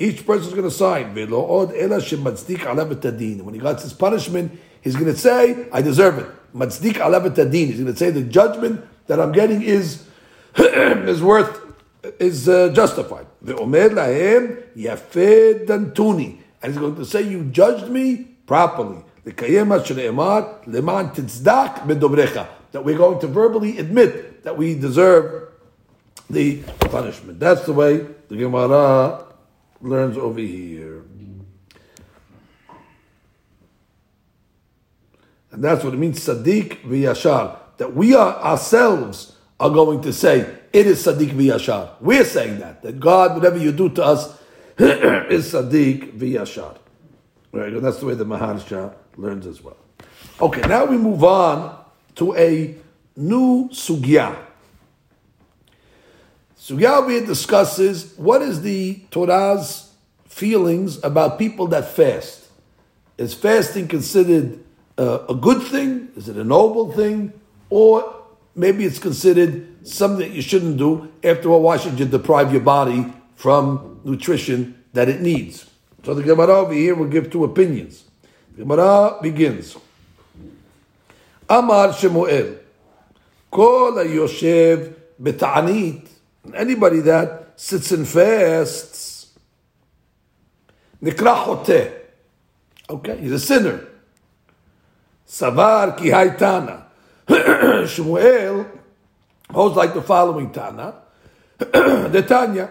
Each person is going to sign. V'lo od ela shematzdik alav etadin. When he got his punishment, he's going to say, I deserve it. Matzdik alav etadin. He's going to say the judgment that I'm getting is, is worth is uh, justified. Ve'omer lahem yafed dantuni. And he's going to say, you judged me properly. That we're going to verbally admit that we deserve the punishment. That's the way the Gemara learns over here. And that's what it means, Sadiq v'yashar. That we are ourselves are going to say, it is Sadiq v'yashar. We're saying that. That God, whatever you do to us, is Sadiq v'yashar. Right, and that's the way the Maharsha learns as well. Okay, now we move on to a new sugya. Sugya here discusses what is the Torah's feelings about people that fast. Is fasting considered uh, a good thing? Is it a noble thing? Or maybe it's considered something that you shouldn't do. After all, why should you deprive your body from nutrition that it needs? So the Gemara over here will give two opinions. The Gemara begins. Amar Shemuel, Kol Yoshev Beta'anit, anybody that sits and fasts, Nikra. Okay, he's a sinner. Savar Ki Tana. Shemuel holds like the following Tana. the Tanya.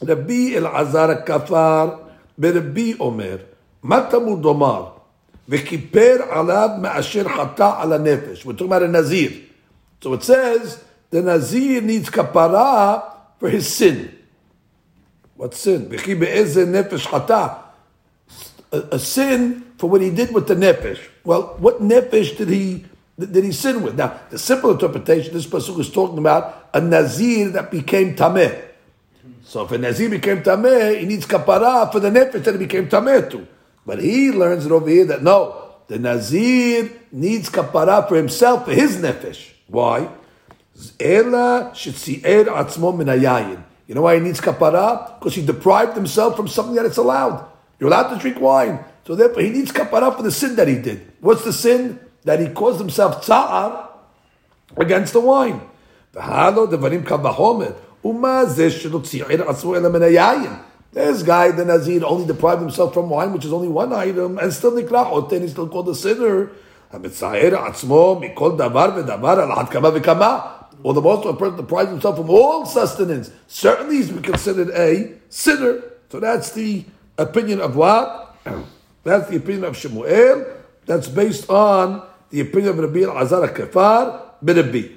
Rabbi Elazar Kafar ברבי אומר, מה תמוד לומר? וכיפר עליו מאשר חטא על הנפש. We're talking about a nazir. So it says, the nazir needs kapara for his sin. What sin? וכי באיזה נפש חטא? A, a sin for what he did with the nefesh. Well, what nefesh did he did he sin with? Now, the simple interpretation, this pasuk is talking about a nazir that became tameh. So if a Nazir became Tameh, he needs kapara for the nefesh that he became Tameh to. But he learns it over here that no, the Nazir needs kapara for himself, for his nefesh. Why? Atzmo You know why he needs kapara? Because he deprived himself from something that it's allowed. You're allowed to drink wine. So therefore he needs kapara for the sin that he did. What's the sin? That he caused himself tsa'ar against the wine. This guy, the Nazir, only deprived himself from wine, which is only one item, and still nikrach and he's still called a sinner. Or the most of a person deprives himself from all sustenance. Certainly he's considered a sinner. So that's the opinion of what? That's the opinion of Shemuel. That's based on the opinion of Rabbi Elazar Kafar, Rabbi.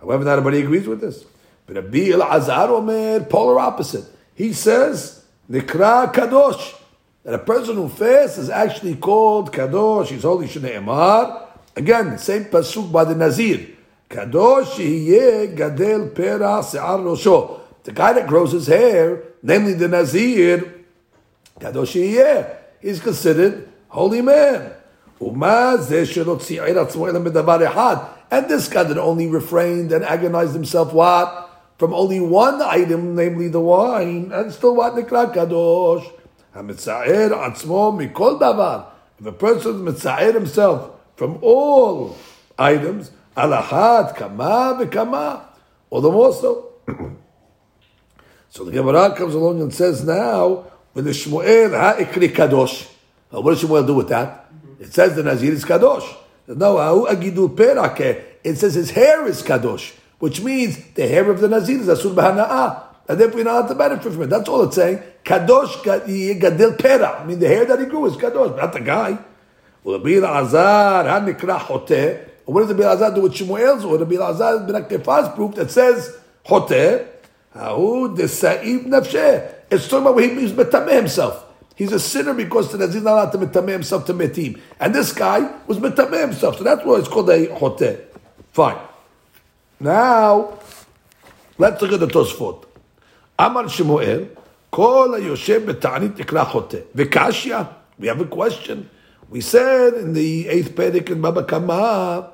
However, not everybody agrees with this. But Rabbi Elazar Omer, polar opposite. He says, Nikra Kadosh. That a person who fasts is actually called Kadosh. He's holy Shne'emar. Again, same pasuk by the Nazir. Kadosh Yeh Gadel Pera Se'ar Rosho. The guy that grows his hair, namely the Nazir, Kadosh Yeh, is considered holy man. ומה זה שלא ציער עצמו אלא מדבר אחד? And this guy that only refrained and agonized himself, what? From only one item, namely the wine, and still what? נקרא קדוש. המצער עצמו מכל דבר. If a person מצער himself from all items, על אחת כמה וכמה, or the more so. so the Gemara comes along and says now, when the Shmuel ha'ikri kadosh, what does Shmuel do with that? It says the Nazir is kadosh. No. It says his hair is kadosh, which means the hair of the Nazir is asur b'hana'ah. And therefore you're not allowed to benefit from it. That's all it's saying. Kadosh gadil pera. I mean, the hair that he grew is kadosh, not the guy. Rabbi Azar, hanikra hoteh. What does Rabbi Azar do with Shmuel's or Rabbi Azar Aktefar's proof that says hoteh? Hahu desaib nafsheh. It's talking about when he's metameh himself. He's a sinner because the Nazir is not allowed to metameh himself to metim. And this guy was metameh himself. So that's why it's called a hoteh. Fine. Now, let's look at the Tosfot. Amar Shmuel, Kol HaYoshem B'Ta'anit Tikra Choteh. V'kashya, we have a question. We said in the eighth Perek in Baba Kama,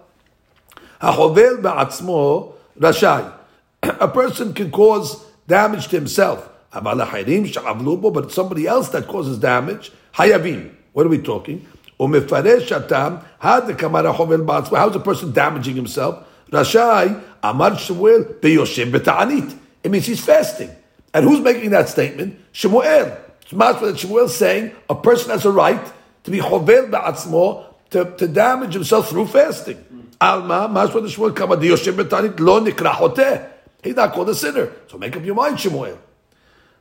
HaChovel Ba'atzmo Rashai. A person can cause damage to himself. Amal ha'irim she'avlu bo, but somebody else that causes damage. Hayavim. What are we talking? Umefaresh atam had the kamara. How is a person damaging himself? Rashai amar Shemuel beyoshem beta'anit. It means he's fasting. And who's making that statement? Shemuel. It's Masma that saying a person has a right to be chovel ba'atzmo, to, to damage himself through fasting. Alma, Masma the Shemuel kama de yoshem beta'anit lo nikra. He's not called a sinner. So make up your mind, Shemuel.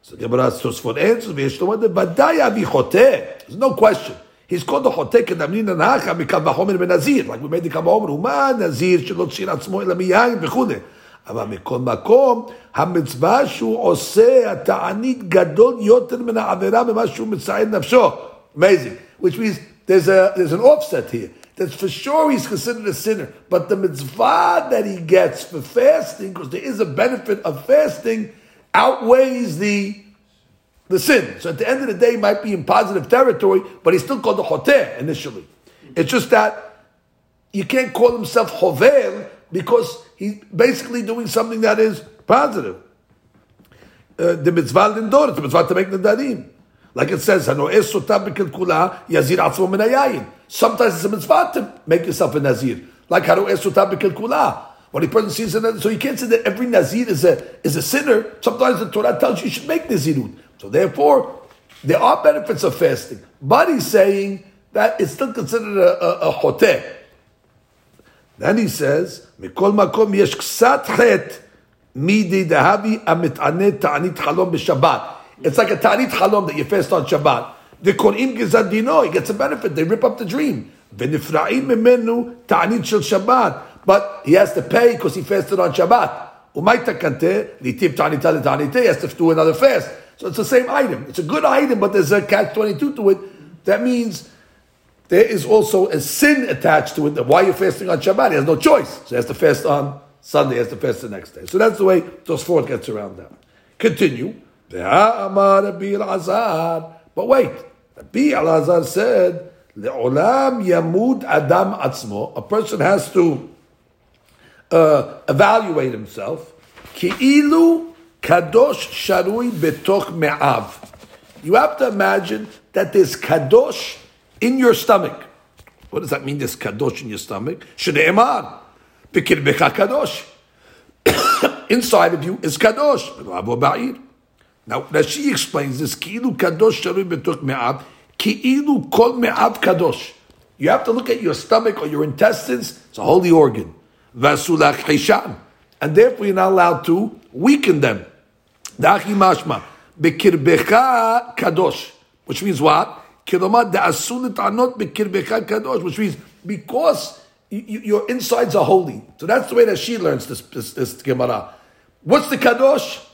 So Gemara Tosfot answers, v'yeshtomad badai avi choteh. There's no question. He's called the choteh kedamnin anacha mikam b'chomer benazir. Like we made the kabahomer, uma nazir shelo tzir atzmo ela miyayin v'chudeh. אבל מכל מקום, המצווה שהוא עושה, התענית גדול יותר מן העבירה ממה שהוא מצער נפשו. Amazing. Which means there's, a, there's an offset here. That for sure he's considered a sinner. But the mitzvah that he gets for fasting, because there is a benefit of fasting, outweighs the the sin. So at the end of the day, he might be in positive territory, but he's still called the hoteh initially. It's just that you can't call himself hovel because he's basically doing something that is positive. Uh, the mitzvah lindor, the mitzvah to make nedarim. Like it says, Sometimes it's a mitzvah to make yourself a nazir. Like kula. When a person sees it, so you can't say that every nazir is a is a sinner. Sometimes the Torah tells you you should make nazirut. So therefore, there are benefits of fasting. But he's saying that it's still considered a, a, a hoteh. Then he says, מכל מקום יש קצת חטא מידי דהבי המתענה תענית חלום בשבת. It's like a ta'anit halom that you fast on Shabbat. The konim gizad dino, he gets a benefit. They rip up the dream. V'nifra'im memenu ta'anit shel Shabbat. But he has to pay because he fasted on Shabbat. Umayta kante, litib ta'anita ta'anita, he has to do another fast. So it's the same item. It's a good item, but there's a catch 22 to it. That means there is also a sin attached to it. Why you're fasting on Shabbat? He has no choice. So he has to fast on Sunday, he has to fast the next day. So that's the way Tosfot gets around that. Continue. But wait, Rabbi Elazar said, "Le'olam yamud adam atzmo." A person has to uh, evaluate himself. Ki'ilu kadosh sharui betoch me'av. You have to imagine that there's kadosh in your stomach. What does that mean? There's kadosh in your stomach. Shne'emar b'kirbecha kadosh. Inside of you is kadosh. Now Rashi explains this. Ki'ilu kadosh sharui betoch me'av. Ki'ilu kol me'av kadosh. You have to look at your stomach or your intestines. It's a holy organ. And therefore you're not allowed to weaken them. Dachi mashma. Bekirbecha kadosh. Which means what? Kilomad da'asun anot bekirbecha kadosh. Which means because you, your insides are holy. So that's the way that she learns this, this, this Gemara. What's the kadosh?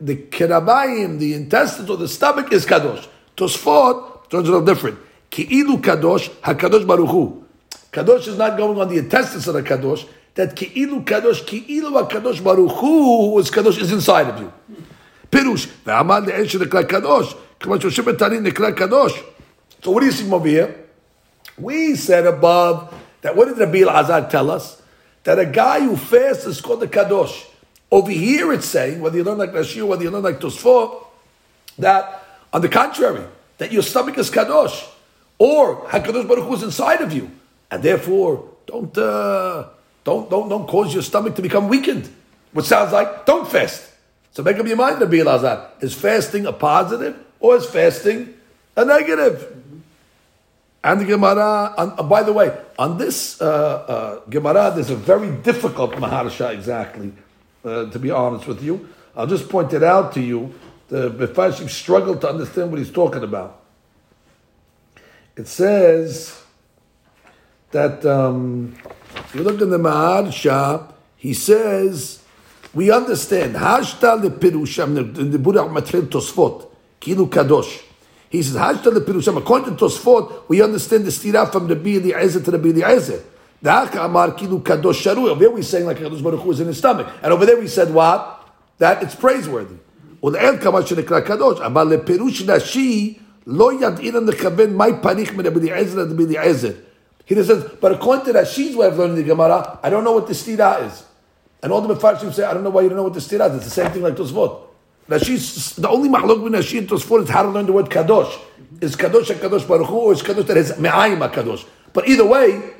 the kirabayim, the intestines or the stomach is kadosh. Tosfot turns little different. Ki'ilu kadosh, hakadosh baruch hu. Kadosh is not going on the intestines of the kadosh. That ki'ilu kadosh, ki'ilu hakadosh baruch hu is kadosh is inside of you. Pirush, ve'amal le'en shekla kadosh. Kama shoshim etanin nekla kadosh. So what do you see over here? We said above that what did Rabbi Azar tell us? That a guy who fasts is called the kadosh. Over here it's saying, whether you learn like Rashi whether you learn like Tosfot, that on the contrary, that your stomach is kadosh, or Hakadosh Baruch Hu is inside of you, and therefore don't uh, don't don't don't cause your stomach to become weakened. Which sounds like don't fast. So make up your mind, Rabbi Elazar. Is fasting a positive or is fasting a negative? And the Gemara, on, uh, by the way, on this uh, uh, Gemara, there's a very difficult Maharsha exactly, uh, to be honest with you. I'll just point it out to you. The Mefarshim struggled to understand what he's talking about. It says that, um, if you look in the Maharsha, he says, we understand, Hashta lepirusham, in the Buddha Matril Tosfot, Kilu Kadosh. He says, Hashta lepirusham, according to Tosfot, we understand the stira from the Bi Eliezer to the Bi Eliezer. The Haka Amar Kilu Kadosh Sharu. Over there we saying like Kadosh Baruch Hu is in his stomach. And over there we said what? That it's praiseworthy. ולעיל כמה שנקרא קדוש, אבל לפירוש נשי לא ידעינן לכוון מהי פניך מן רבי אליעזר עד רבי אליעזר. He says, but according to Rashi's way of learning the Gemara, I don't know what the stira is. And all the Mefarshim say, I don't know why you don't know what the stira is. It's the same thing like Tosfot. Rashi's, the only mahlok between Rashi and Tosfot is how to learn the word kadosh. Is kadosh a kadosh baruch Hu, or is kadosh that has me'ayim a kadosh? But either way,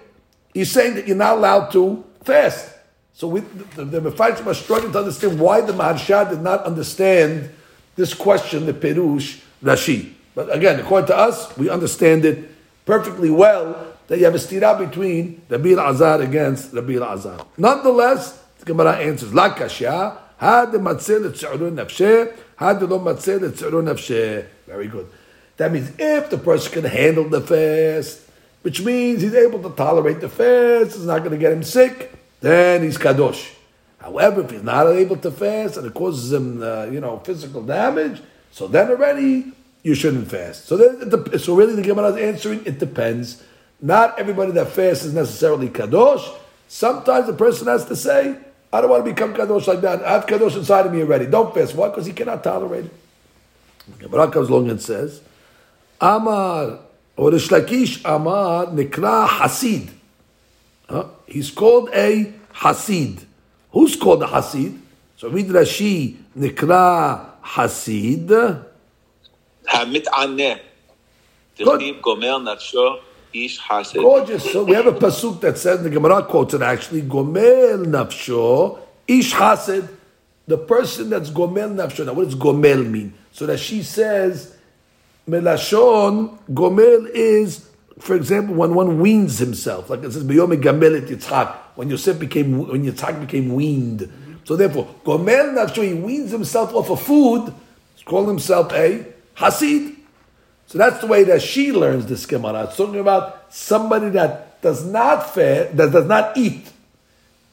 he's saying that you're not allowed to fast. So we, the, the, the are struggling to understand why the Maharsha did not understand this question, the Perush Rashi. But again, according to us, we understand it perfectly well that you have a stira between Rabbi Azar against Rabbi Azar. Nonetheless, the Gemara answers, La kashya, had the matzeh le'tzu'urun nafsheh, had the lo matzeh le'tzu'urun nafsheh. Very good. That means if the person can handle the fast, which means he's able to tolerate the fast, it's not going to get him sick, then he's kadosh. However, if he's not able to fast and it causes him, uh, you know, physical damage, so then already you shouldn't fast. So, then, so really, the Gemara is answering. It depends. Not everybody that fasts is necessarily kadosh. Sometimes the person has to say, "I don't want to become kadosh like that. I have kadosh inside of me already. Don't fast. Why? Because he cannot tolerate it." The Gemara comes along and says, "Amar or the Shlakish Amar Nikra Hasid." Huh? He's called a Hasid. Who's called a Hasid? So read Rashi, Nikra Hasid. המתענה. דכתיב גומר נפשו ish. Gorgeous. So we have a pasuk that says, the Gemara quotes it actually, gomel nafsho ish hasid. The person that's gomel nafsho. Now what does gomel mean? So that she says, melashon, gomel is, for example, when one weans himself. Like it says, biyome gamel et Yitzchak. When Yosef became, when Yitzchak became weaned. So therefore, gomel nafsho, he weans himself off of food, call himself a hasid. So that's the way that she learns this Gemara. It's talking about somebody that does not fast, that does not eat.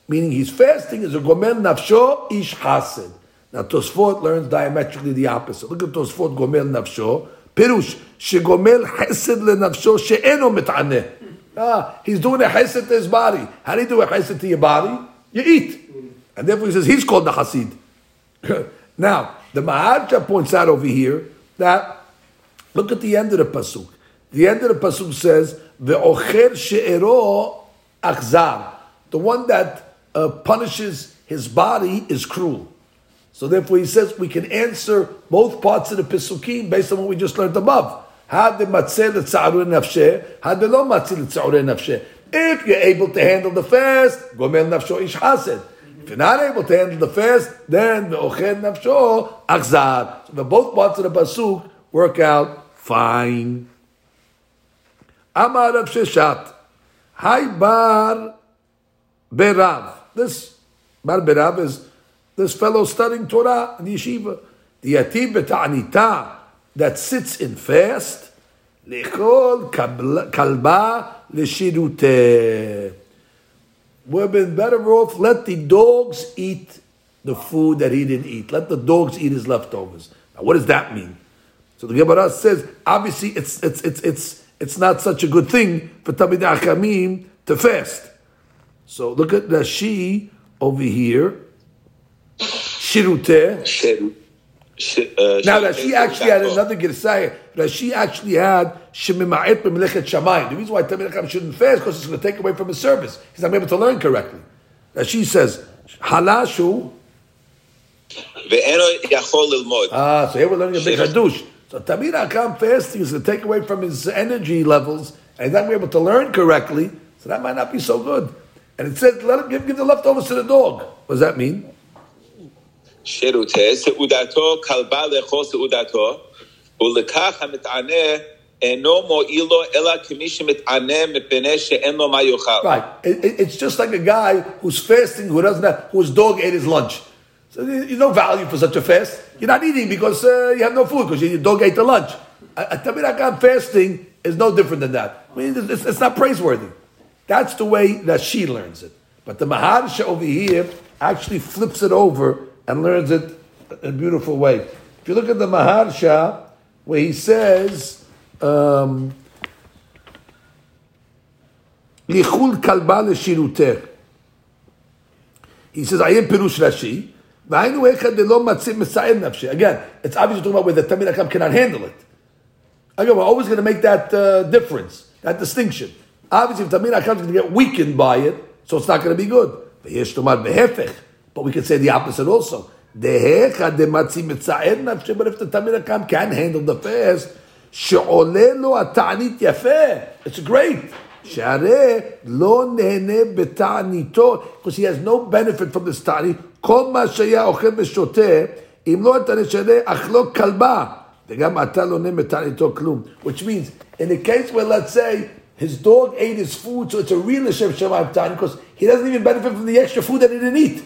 Meaning he's fasting is a gomel nafsho ish hasid. Now Tosfot learns diametrically the opposite. Look at Tosfot gomel nafsho. Pirush shegomel chesed lenafsho she'eno mit'aneh. Ah, he's doing a chesed to his body. How do you do a chesed to your body? You eat. And therefore he says he's called the hasid. now, the Maharsha points out over here that Look at the end of the pasuk. The end of the pasuk says, "The "Ve'ocher she'ero achzar." The one that uh, punishes his body is cruel. So therefore, he says we can answer both parts of the pasukim based on what we just learned above. Had the nafsheh, had the lo nafsheh. If you're able to handle the fast, gomel nafsho ish hased. If you're not able to handle the fast, then the ocher nafsho achzar. So the both parts of the pasuk work out fine. Amar Rav Sheshet, Hi Bar Berav. This Bar Berav is this fellow studying Torah in yeshiva. The Yatim Beta'anita that sits in fast, Lechol Kalba Leshirute. We've been better off let the dogs eat the food that he didn't eat. Let the dogs eat his leftovers. Now, what does that mean? So the Gemara says, obviously, it's it's it's it's it's not such a good thing for Tamid Achamim to fast. So look at Rashi over here. Shiruteh. Now Rashi actually had another Girsaya. Rashi actually had Shemima'et B'melechet Shamayim. The reason why Talmid Chacham shouldn't fast because it's going to take away from his service. He's not able to learn correctly. Rashi says Halashu. Ah, so here we're learning a big hadush. So Talmid Chacham fasting is to take away from his energy levels, and he's not able to learn correctly, so that might not be so good. And it said, let him give, give the leftovers to the dog. What does that mean? Right. It, it, it's just like a guy who's fasting, who doesn't have, whose dog ate his lunch. So there's no value for such a fast. You're not eating because uh, you have no food because your dog ate the lunch. A, Tamir fasting is no different than that. I mean, it's, it's not praiseworthy. That's the way that she learns it. But the Maharsha over here actually flips it over and learns it in a beautiful way. If you look at the Maharsha, where he says, um. He says, I am Pirush Rashi. Again, it's obviously talking about where the Talmid Chacham cannot handle it. Again, we're always going to make that uh, difference, that distinction. Obviously, if Talmid Chacham is going to get weakened by it, so it's not going to be good. But we can say the opposite also. But if the Talmid Chacham can handle the fast, it's great. שהרי לא נהנה בתעניתו, because he has no benefit from this תענית. כל מה שהיה אוכל ושותה, אם לא אתה נשנה, אכלו כלבה. וגם אתה לא נהנה בתעניתו כלום. Which means, in a case where let's say, his dog ate his food, so it's a real Hashem Shemaim Tani, because he doesn't even benefit from the extra food that he didn't eat.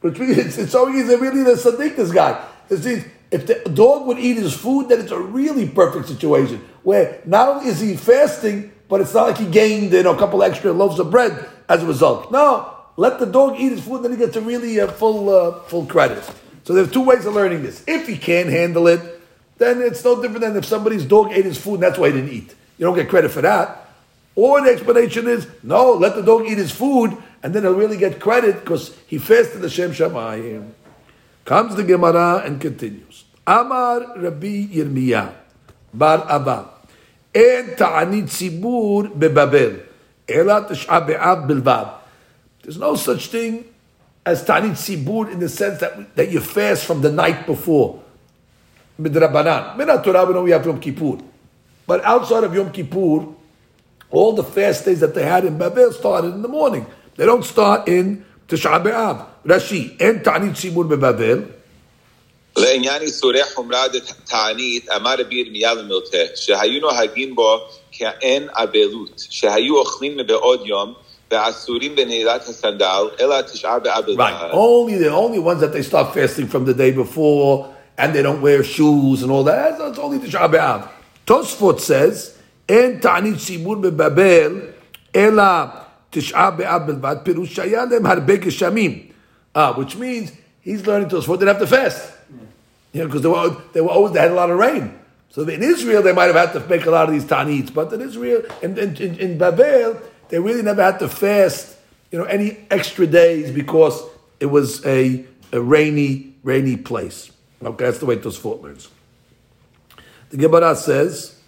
Which means it's, it's so he's a really the Sadiq, this guy. This is, if the dog would eat his food, then it's a really perfect situation where not only is he fasting, but it's not like he gained you know, a couple extra loaves of bread as a result. No, let the dog eat his food, then he gets a really uh, full uh, full credit. So there are two ways of learning this. If he can't handle it, then it's no different than if somebody's dog ate his food and that's why he didn't eat. You don't get credit for that. Or the explanation is, no, let the dog eat his food, and then he'll really get credit because he fasted the Shem Shamayim. Comes the Gemara and continues. Amar Rabbi Yirmiyah, Bar Abba, En ta'anit tzibur bebabel, ela tish'a be'av bilvad. There's no such thing as ta'anit tzibur in the sense that, that you fast from the night before. Midrabanan. Minat Torah, we know we have Yom Kippur. But outside of Yom Kippur, all the fast days that they had in Babel started in the morning. They don't start in Tisha B'Av. Rashi, en ta'anit tzibur bebabel, לעניין איסורי חומרת תענית, אמר רבי ירמיה למילתה, שהיו נוהגים בו כאין אבלות, שהיו אוכלים מבעוד יום, ואסורים בנעילת הסנדל, אלא תשעה באב Right. בלבד. Only the only ones that they start fasting from the day before, and they don't wear shoes and all that. That's only the B'Av. Tosfot says, "En ta'anit sibur bebabel ela tish'a be'av belvad pirush shaya lem harbe geshamim." Ah, which means he's learning Tosfot. They didn't have to fast, you know, because they were they were always they had a lot of rain. So in Israel they might have had to make a lot of these tanits, but in Israel in in, in, Babel they really never had to fast, you know, any extra days because it was a, a rainy rainy place. Okay, that's the way Tosfot learns. The Gemara says,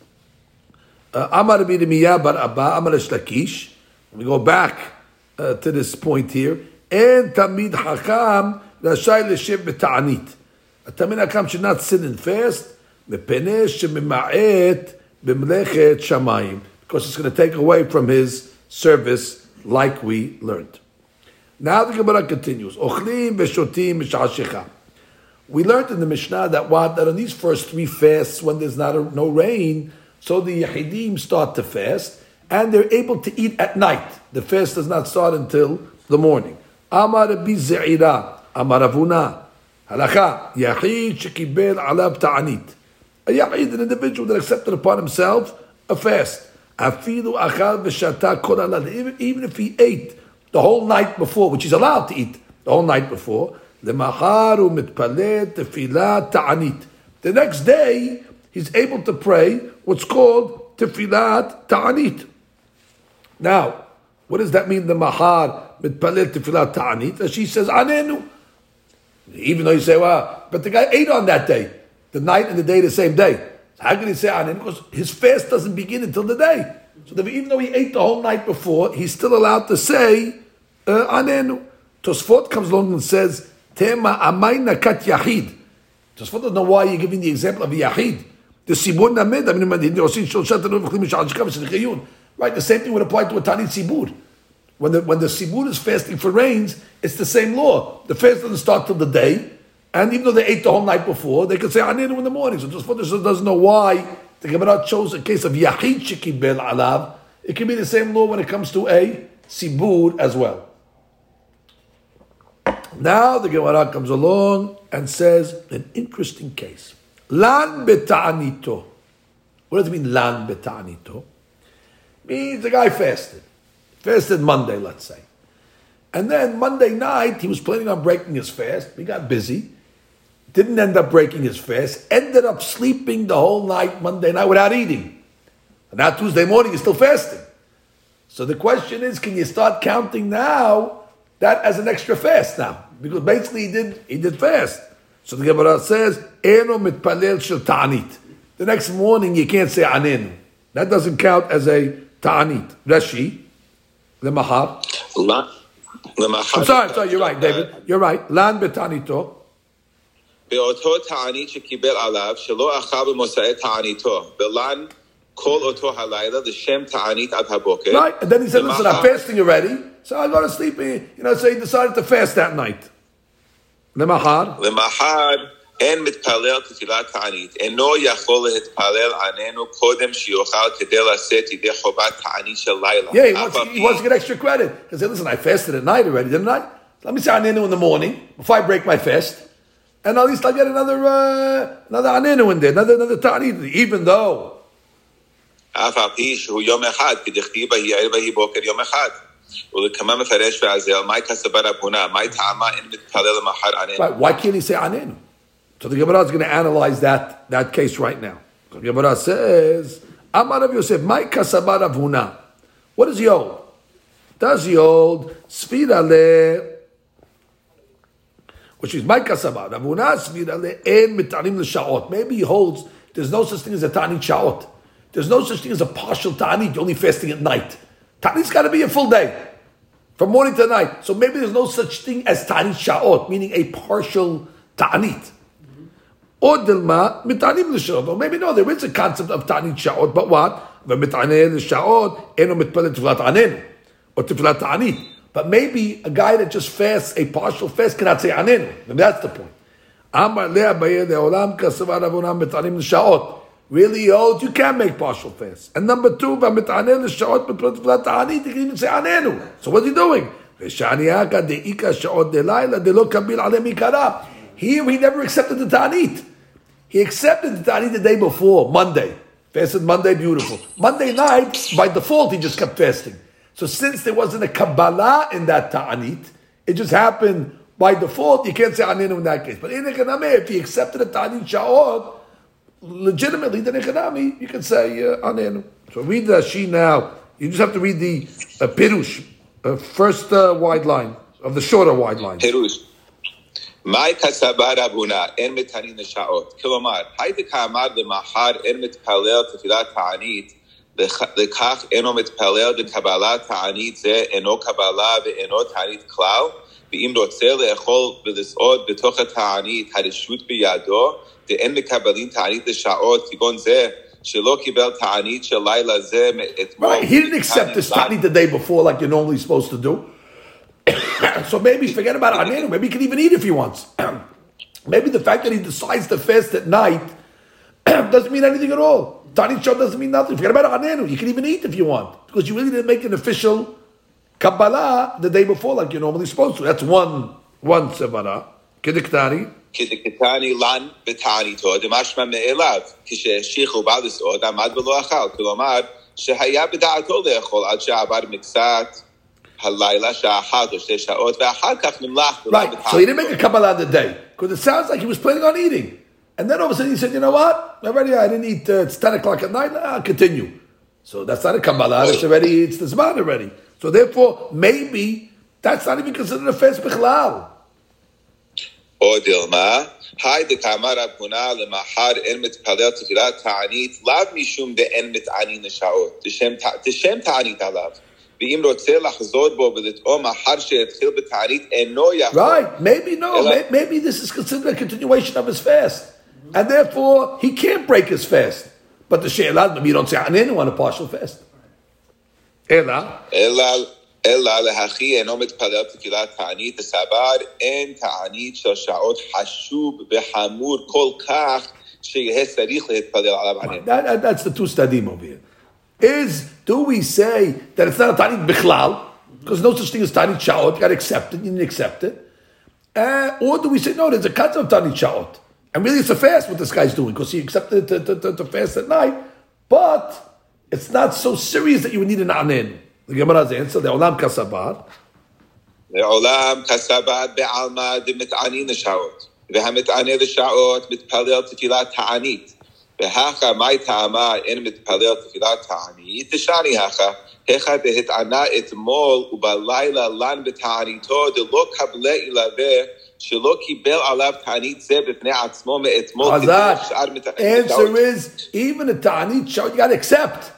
uh, Amar Rabbi Yirmiyah bar Abba, Amar Resh Lakish. We go back uh, to this point here. And talmid chacham leshev beta'anit. A talmid chacham should not sit and fast. Mepeneh shemima'et b'mlechet shamayim. Because it's going to take away from his service like we learned. Now the Gemara continues. Ochlim v'shotim mish'ashecha. We learned in the Mishnah that what that on these first three fasts, when there's not a, no rain, so the Yahidim start to fast, and they're able to eat at night. The fast does not start until the morning. Amar Amar Avuna, Halacha, Yahid shekibel alav ta'anit. A Yahid, an individual that accepted upon himself a fast. Afilu achal v'shata kol alad. Even even if he ate the whole night before, which he's allowed to eat the whole night before, למחר הוא מתפלל תפילת תענית. The next day, he's able to pray what's called tefillat ta'anit. Now, what does that mean, the mahar mitpalel tefillat ta'anit? As she says, anenu. Even though you say, well, but the guy ate on that day, the night and the day, the same day. So how can he say on him? Because his fast doesn't begin until the day. So even though he ate the whole night before, he's still allowed to say uh, anenu. Tosfot comes along and says tema amayna kat yahid. Tosfot doesn't know why you're giving the example of a yahid. The sibur named. I mean, right. The same thing would apply to a tani sibur. When the, when the Sibur is fasting for rains, it's the same law. The fast doesn't start till the day, and even though they ate the whole night before, they could say Aninu in the morning. So just for this doesn't know why the Gemara chose a case of Yachid Shekibel Alav. It can be the same law when it comes to a Sibur as well. Now the Gemara comes along and says an interesting case. Lan beta'anito. What does it mean, lan beta'anito? Means the guy fasted. Fasted Monday, let's say. And then Monday night, he was planning on breaking his fast. He got busy. Didn't end up breaking his fast. Ended up sleeping the whole night Monday night without eating. And now Tuesday morning, he's still fasting. So the question is, can you start counting now that as an extra fast now? Because basically he did he did fast. So the Gemara says, Eno mitpalel. The next morning you can't say anenu. That doesn't count as a ta'anit. Rashi, the mahar. I'm sorry, I'm sorry, you're right, David. You're right. Lan betanito. באותו תענית שקיבל עליו, שלא אכל במוצאי תעניתו, ולן כל אותו הלילה לשם תענית עד הבוקר. Right, and then he said, listen, I'm fasting already, so I go to sleep, you know, so he decided to fast that night. למחר. למחר אין מתפלל תפילת תענית, אינו יכול להתפלל עננו קודם שיאכל כדי לשאת ידי חובת תענית של לילה. Yeah, he wants, he wants to get extra credit. He said, listen, I fasted at night already, didn't I? Let me say anenu in the morning, before I break my fast. And at least I'll get another, uh, another anenu in there, another, another ta'anit, even though. אף על פי שהוא יום אחד, כדכתיב ויהי ערב ויהי בוקר יום אחד. ולכמה מפרש ועזל, מהי כסבה רבונה, מהי טעמה אין מתפלל למחר עננו. Right, why can't he say anenu? So the Gemara is going to analyze that, that case right now. The Gemara says, Amar Rav Yosef, my kasaba Rav Huna. What does he hold? Does he hold Sfira le, which is my kasaba Rav Huna Sfira le en mitanim l'shaot. Maybe he holds there's no such thing as a tani shaot. There's no such thing as a partial tani. You're only fasting at night. Tani's got to be a full day, from morning to night. So maybe there's no such thing as tani shaot, meaning a partial ta'anit. Or dilma mitanim l'shaot. Or maybe no, there is a concept of ta'anit shaot, but what? V'mitaneh l'shaot eno mitpalet tefillat anenu or tefillat ta'anit. But maybe a guy that just fasts a partial fast cannot say anenu. And that's the point. Amar le'abaye le'olam kasavar avonam mitanim l'shaot. Really holds you can make partial fast. And number two, v'mitaneh l'shaot mitpalet tefillat ta'anit. You can even say anenu. So what's he doing? V'shaniaka de'ika shaot de'layla de'lo kabil alem. Here he never accepted the ta'anit. He accepted the Tani the day before, Monday. Fasted Monday, beautiful. Monday night, by default, he just kept fasting. So since there wasn't a Kabbalah in that Ta'anit, it just happened by default. You can't say Aninu in that case. But in Ekanami, if he accepted a Ta'anit Sha'od, legitimately, then Ekanami, you can say uh, Aninu. So read the She now. You just have to read the uh, Pirush, uh, first uh, wide line, of the shorter wide line. Pirush מאי כסבה רבונה, אין מתנין לשעות. כלומר, הייתי כאמר למחר אין מתפלל תפילת תענית, לכ- לכך אינו מתפלל בקבלת תענית זה אינו קבלה ואינו תענית כלל, ואם רוצה לאכול ולסעוד בתוך התענית הרשות בידו, ואין מקבלים תענית לשעות כגון זה, שלא קיבל תענית של לילה זה מאתמול. Right, he didn't accept this Ta'anit the day before like you're normally supposed to do. so maybe forget about Anenu. Maybe he can even eat if he wants. maybe the fact that he decides to fast at night doesn't mean anything at all. Tani Shah doesn't mean nothing. Forget about Anenu. You can even eat if you want. Because you really didn't make an official Kabbalah the day before like you're normally supposed to. That's one one Sevara. Kediktani. כדקתני לן בתעניתו, דמשמע מאליו, כשהשיחו בא לסעוד, עמד ולא אכל. כלומר, שהיה בדעתו לאכול עד שעבר מקצת Right. So he didn't make a Kabbalah the day because it sounds like he was planning on eating. And then all of a sudden he said, you know what? Already I didn't eat, uh, it's 10 o'clock at night, I'll continue. So that's not a Kabbalah, it's oh. already, it's the Zman already. So therefore, maybe that's not even considered a fast Bichlal. Or oh, Dilma, Hi the Kamara Puna Lemahar Enmit Palel Tefillah Ta'anit, Lav Mishum De Enmit Anin Shaot, Tishem Ta'anit Alav. עליו. ואם רוצה לחזור בו ולטעום אחר שהתחיל בתענית, אינו יכול. Right. Maybe no. Ela- May- Maybe this is considered a continuation of his fast. And therefore, he can't break his fast. But the She'elad, maybe you don't say Anenu on a partial fast. Ela. אלא, אלא להכי אינו מתפלל תפילת תענית, הסבר אין תענית של שעות חשוב וחמור כל כך, שיהיה צריך להתפלל עליו ענן. That, that- that's the two stadim over here. Is, do we say that it's not a Tanit Bichlal? Because no such thing as Tanit Sha'ot. You got to accept it. You didn't accept it. Uh, or do we say, no, there's a cut of Tanit Sha'ot. And really it's a fast what this guy's doing because he accepted to, to, to, to fast at night. But it's not so serious that you would need an Anen. The Gemara's answer, the Olam Kasabar. לעולם כסבת בעלמא דמתענין לשעות, והמתענה לשעות מתפלל תפילת תענית. והכה מאי טעמה אין מתפלל תפילת תענית, דשני הכה, היכא דהתענה אתמול ובלילה לן בתעניתו דלא קבלה ילווה, שלא קיבל עליו תענית זה בפני עצמו מאתמול, Hazak. שאר מתענין Answer is, even a Ta'anit Sha'ot, you got to accept.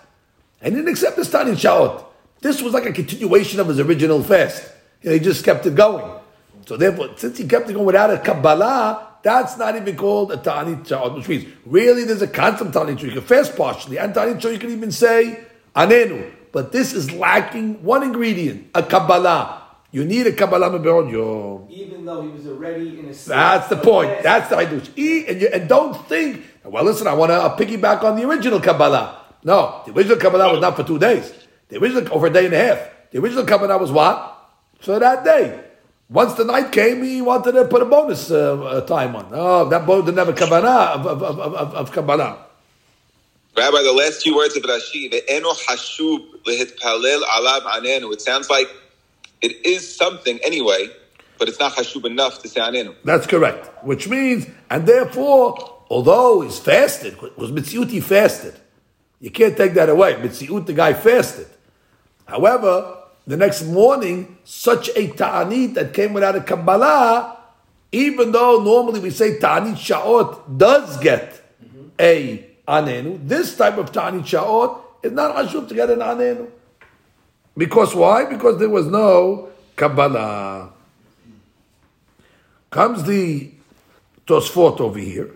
And he didn't accept this Ta'anit Sha'ot. This was like a continuation of his original fast. You know, he just kept it going. So therefore, since he kept it going without a Kabbalah, that's not even called a Ta'anit Sha'ot, which means really there's a concept of Ta'anit Sha'ot. You can fast partially. And Ta'anit Sha'ot, you can even say Anenu. But this is lacking one ingredient, a Kabbalah. You need a Kabbalah Mebe'od Yom. Even though he was already in a state That's the point. That's the Hidush. Eat and, you, and don't think, well, listen, I want to uh, piggyback on the original Kabbalah. No, the original Kabbalah was not for two days. The original, over a day and a half. The original Kabbalah was what? For that day. Once the night came, he wanted to put a bonus uh, uh, time on. Oh, that bonus didn't have a Kabbalah of, of, of, of, of Kabbalah. Rabbi, the last two words of Rashi, the eno hashub lehitpalel alav anenu. It sounds like it is something anyway, but it's not hashub enough to say anenu. That's correct. Which means, and therefore, although he's fasted, was Mitziut fasted. You can't take that away. Mitziut, the guy fasted. However, the next morning, such a ta'anit that came without a Kabbalah, even though normally we say ta'anit sha'ot does get a anenu, this type of ta'anit sha'ot is not hashub to get an anenu. Because why? Because there was no Kabbalah. Comes the Tosfot over here.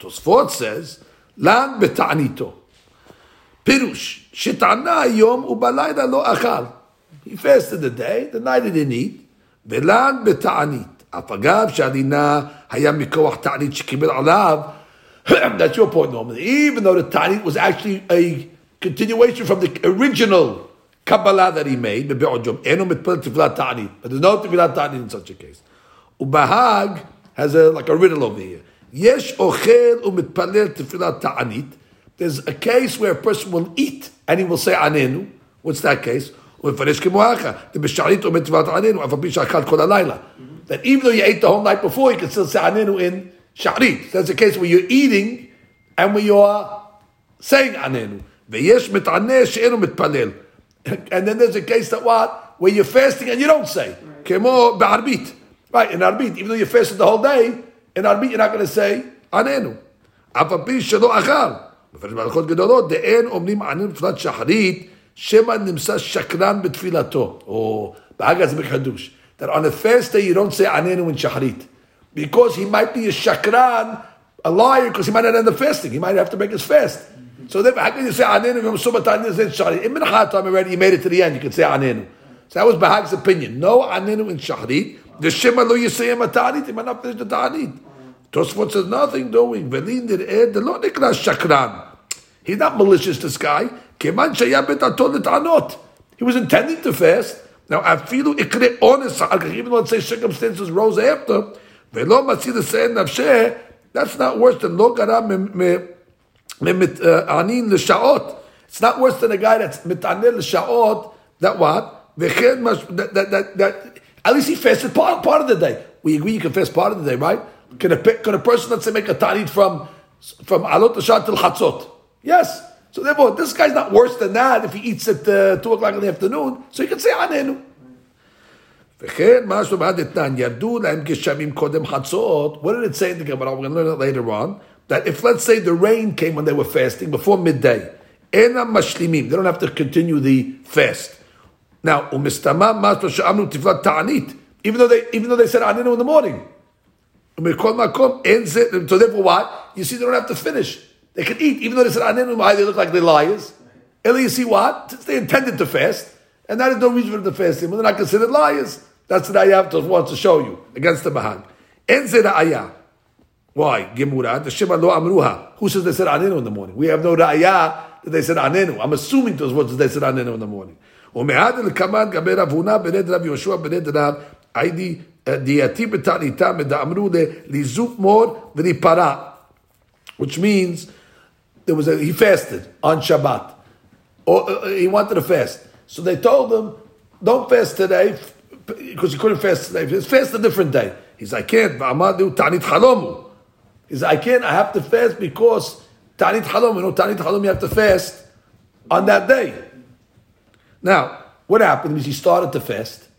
Tosfot says, Lan beta'anito. Pirush, שטענה היום ובלילה לא אכל. He fasted the day, the night he didn't eat. ולן בתענית. אף אגב שהדינה היה מכוח תענית שקיבל עליו. That's your point, Norman. Even though the ta'anit was actually a continuation from the original Kabbalah that he made, בבעוד יום, אינו מתפלל תפילת תענית. But there's no תפילת תענית in such a case. ובהאג has a, like a riddle over here. יש אוכל ומתפלל תפילת תענית. There's a case where a person will eat and he will say עננו. What's that case? ומפרש כמוהך. דבשערית עומד תפילת עננו, אף על פי שאכל כל הלילה. That even though you ate the whole night before, you can still say עננו in sha'rit. That's a case where you're eating and where you're saying עננו. ויש מתענה שאינו מתפלל. And then there's a case that what? Where you're fasting and you don't say. כמו בערבית. Right, in ערבית, even though you fasted the whole day, in ערבית you're not going to say עננו. אף על פי שלא אכל. מפרש בהלכות גדולות, דאין אומרים עננו בתפילת שחרית, שמא נמצא שקרן בתפילתו. או בהגה זה בחידוש. That on the first day you don't say עננו in שחרית. Because he might be a shakran, a liar, because he might not end the fasting. He might have to break his fast. So then, how can you say anenu yom subat anenu in shahrit? In mincha time already, you made it to the end. You can say anenu. So that was Bahag's opinion. No anenu in shahrit. The shema lo yisayim atanit. He might not finish the ta'anit. Tosfot says nothing doing. Velin did ed the lo nikra shakran. He's not malicious. This guy. Keman shayab. He was intending to fast. Now, afilu ikre honest, even let's say circumstances rose after, velo matzid se'en nafsheh, that's not worse than lo gara uh, anin l'sha'ot. It's not worse than a guy that's mitaneh l'sha'ot, that what? That, that, that, that, at least he fasted part, part of the day. We agree you can fast part of the day, right? Can a, pe- can a person, let's say, make a tanit from, from alot Shah till chatzot? Yes. So therefore, this guy's not worse than that if he eats at uh, 2 o'clock in the afternoon. So you can say anenu. וכן, משהו בעד אתנן, ירדו להם גשמים קודם חצות. What did it say in the Gemara? We're going to learn it later on. That if, let's say, the rain came when they were fasting, before midday, אינם משלימים. They don't have to continue the fast. Now, ומסתמה משהו שאמנו תפילת תענית. Even though they, even though they said עננו in the morning. So therefore, what? You see, they don't have to finish. They can eat, even though they said anenu they look like they liars. Eli, you see what? Since they intended to fast, and that is no reason for them to fast, well, they're not considered liars. That's what I have to show you against the Bahag. the ayah. Why? Gemura. The Shema lo amruha. Who says they said anenu in the morning? We have no ra'aya that they said anenu. I'm assuming those words they said anenu in the morning. ומעד אל קמאן גבי רב הונא בנד רב יהושע בנד רב lizuk mor v'nipara, which means there was a, he fasted on Shabbat, or uh, he wanted to fast. So they told him, "Don't fast today," because he couldn't fast today. He fast a different day. He's, "I can't." Amadu tanit. He's, "I can't. I have to fast because tanit halom. You know, tanit halom. You have to fast on that day." Now, what happened was he started to fast.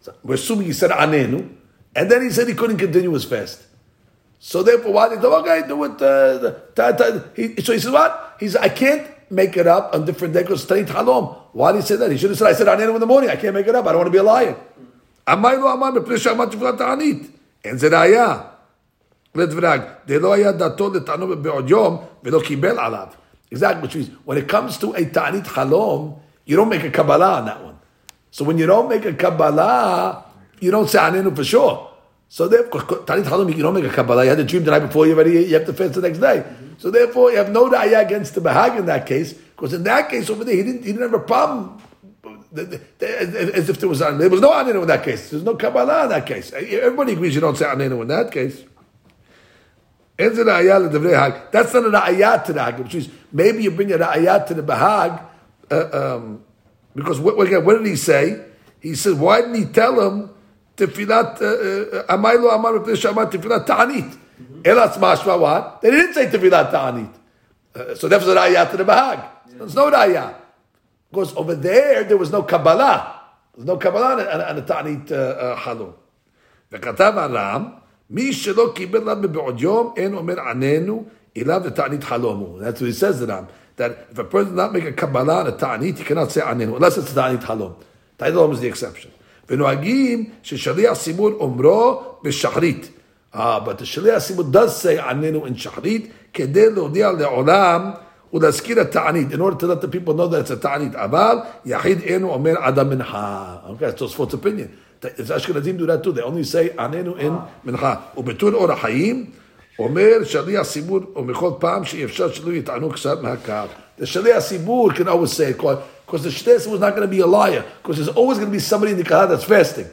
So we're assuming he said anenu, and then he said he couldn't continue his fast. So therefore, what? He said, okay, do it. Uh, ta, ta. He, so he said, what? He said, I can't make it up on different days because tanit halom. Why did he say that? He should have said, I said anenu in the morning. I can't make it up. I don't want to be a liar. אמר לו אמר מפני שאמר תפילת תענית. אין זה ראייה. לדברג, דלא היה דתו לטענו בעוד יום ולא קיבל עליו. Exactly, which means when it comes to a ta'anit halom, you don't make a Kabbalah on that one. So when you don't make a Kabbalah, you don't say anenu for sure. So therefore, ta'anit halom, you don't make a Kabbalah. You had a dream the night before, you already you have to fast the next day. So therefore, you have no ra'ayah against the Bahag in that case, because in that case over there, he didn't, he didn't have a problem as if there was there was no anenu in that case. There's no kabbalah in that case. Everybody agrees you don't say anenu in that case. That's not a ra'ayat to the hag, which is maybe you bring a ra'ayat to the bahag, uh, um, because what, again, what did he say? He said, why didn't he tell him tefilat amaylo amar shamar tefilat ta'anit? Elas mashma what? They didn't say tefilat ta'anit. Uh, so that's a ra'ayat to the bahag. There's no ra'ayat. Because over there, there was no Kabbalah. There's no Kabbalah on the Ta'anit Halom. וכתב הרם, מי שלא קיבל לה מבעוד יום, אין אומר עננו, אליו לתענית חלומו. That's what he says to them. That if a person does not make a Kabbalah on a Ta'anit, he cannot say עננו, unless it's Ta'anit Halom. Ta'anit Halom is the exception. ונוהגים ששליח ציבור אומרו בשחרית. Ah, but the שליח ציבור does say עננו in שחרית, כדי להודיע לעולם ולהזכיר התענית, in order to let the people know that it's a ta'anit. אבל יחיד אינו אומר עדה מנחה. Okay, that's Tosfot's opinion. If Ashkenazim do that too, they only say עננו in מנחה. ובטור אור החיים, אומר שליח ומכל פעם שאי אפשר שלא יטענו קצת מהקהל. The שליח ציבור can always say, because the שליח was not going to be a liar, because there's always going to be somebody in the kahal that's fasting.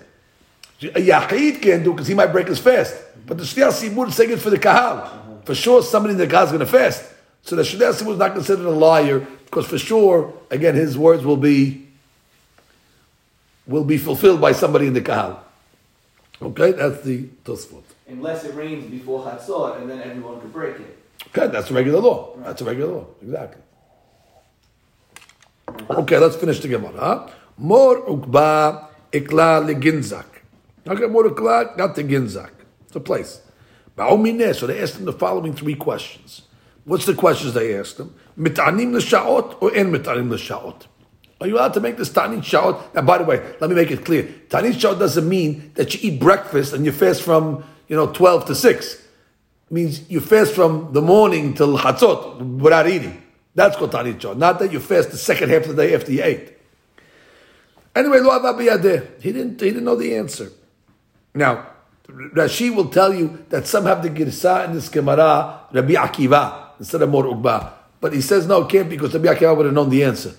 A Yachid can't do because he might break his fast. But the shliach Sibur is saying it for the kahal. For sure, somebody in the kahal is going to fast. So the shliach sibur is not considered a liar because for sure, again, his words will be will be fulfilled by somebody in the kahal. Okay, that's the Tosfot. Unless it rains before Chatzot, and then everyone could break it. Okay, that's a regular law. That's a regular law. Exactly. Okay, let's finish the Gemara. Mor ukba ikla leginzak. Okay, mor ukba got the ginzak. It's a place. So they asked him the following three questions. What's the questions they asked him? Mit'anim l'sha'ot or en mit'anim l'sha'ot? Are you allowed to make this tanit sha'ot? Now, by the way, let me make it clear. Tanit sha'ot doesn't mean that you eat breakfast and you fast from, you know, 12 to 6. It means you fast from the morning till chatzot without eating. That's sha'ot. Not that you fast the second half of the day after you ate. Anyway. He didn't, he didn't know the answer. Now, Rashi will tell you that some have the girsa in this Gemara, Rabbi Akiva, instead of Mor Ukba. But he says, no, it can't because Rabbi Akiva would have known the answer.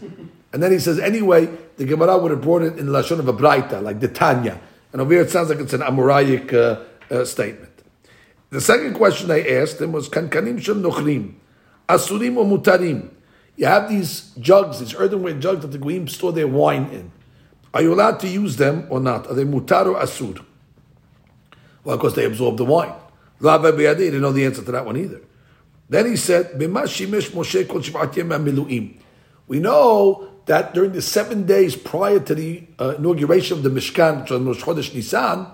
And then he says, anyway, the Gemara would have brought it in the Lashon of a Braita, like the Tanya. And over here it sounds like it's an Amoraic uh, uh, statement. The second question I asked him was, Kankanim shel nochrim, asurim or mutarim? You have these jugs, these earthenware jugs that the Goyim store their wine in. Are you allowed to use them or not? Are they mutar or asur? Well, of course, they absorb the wine. Biyadi, he didn't know the answer to that one either. Then he said, "Bima shimesh Moshe kol shvat yemei. We know that during the seven days prior to the uh, inauguration of the Mishkan, which was Rosh Chodesh Nisan,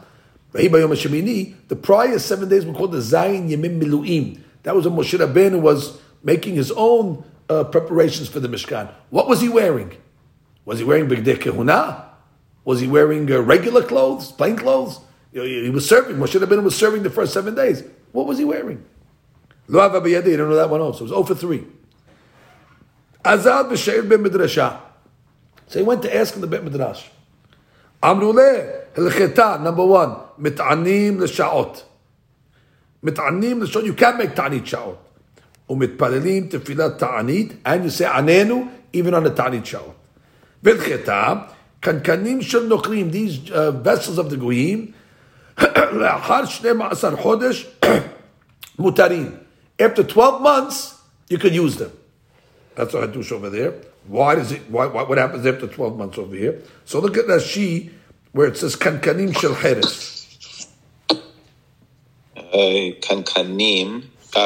the prior seven days were called the Zayin Yemim Miluim. That was when Moshe Rabbeinu was making his own uh, preparations for the Mishkan. What was he wearing? Was he wearing Bigdeh Kehuna? Was he wearing uh, regular clothes, plain clothes? You know, he was serving. Moshe Rabbeinu was serving the first seven days. What was he wearing? Lo Avabiyadi, you don't know that one also. It was 0 for 3. Azad b'Sheir ben Midrasha. So he went to ask in the Bet Midrash. Amruleh, Hilcheta, number one. מתענים לשעות. מתענים לשעות, you can't make תענית שעות. ומתפללים תפילת תענית, and you say עננו, even on the תענית שעות. והלכתה, קנקנים של נוכרים, these uh, vessels of the גויים, לאחר 12 חודש, מותרים. After 12 months, you could use them. That's what I do over there. Why does it? Why, why, what happens after twelve months over here? So look at Rashi where it says kankanim shel cheres. קנקנים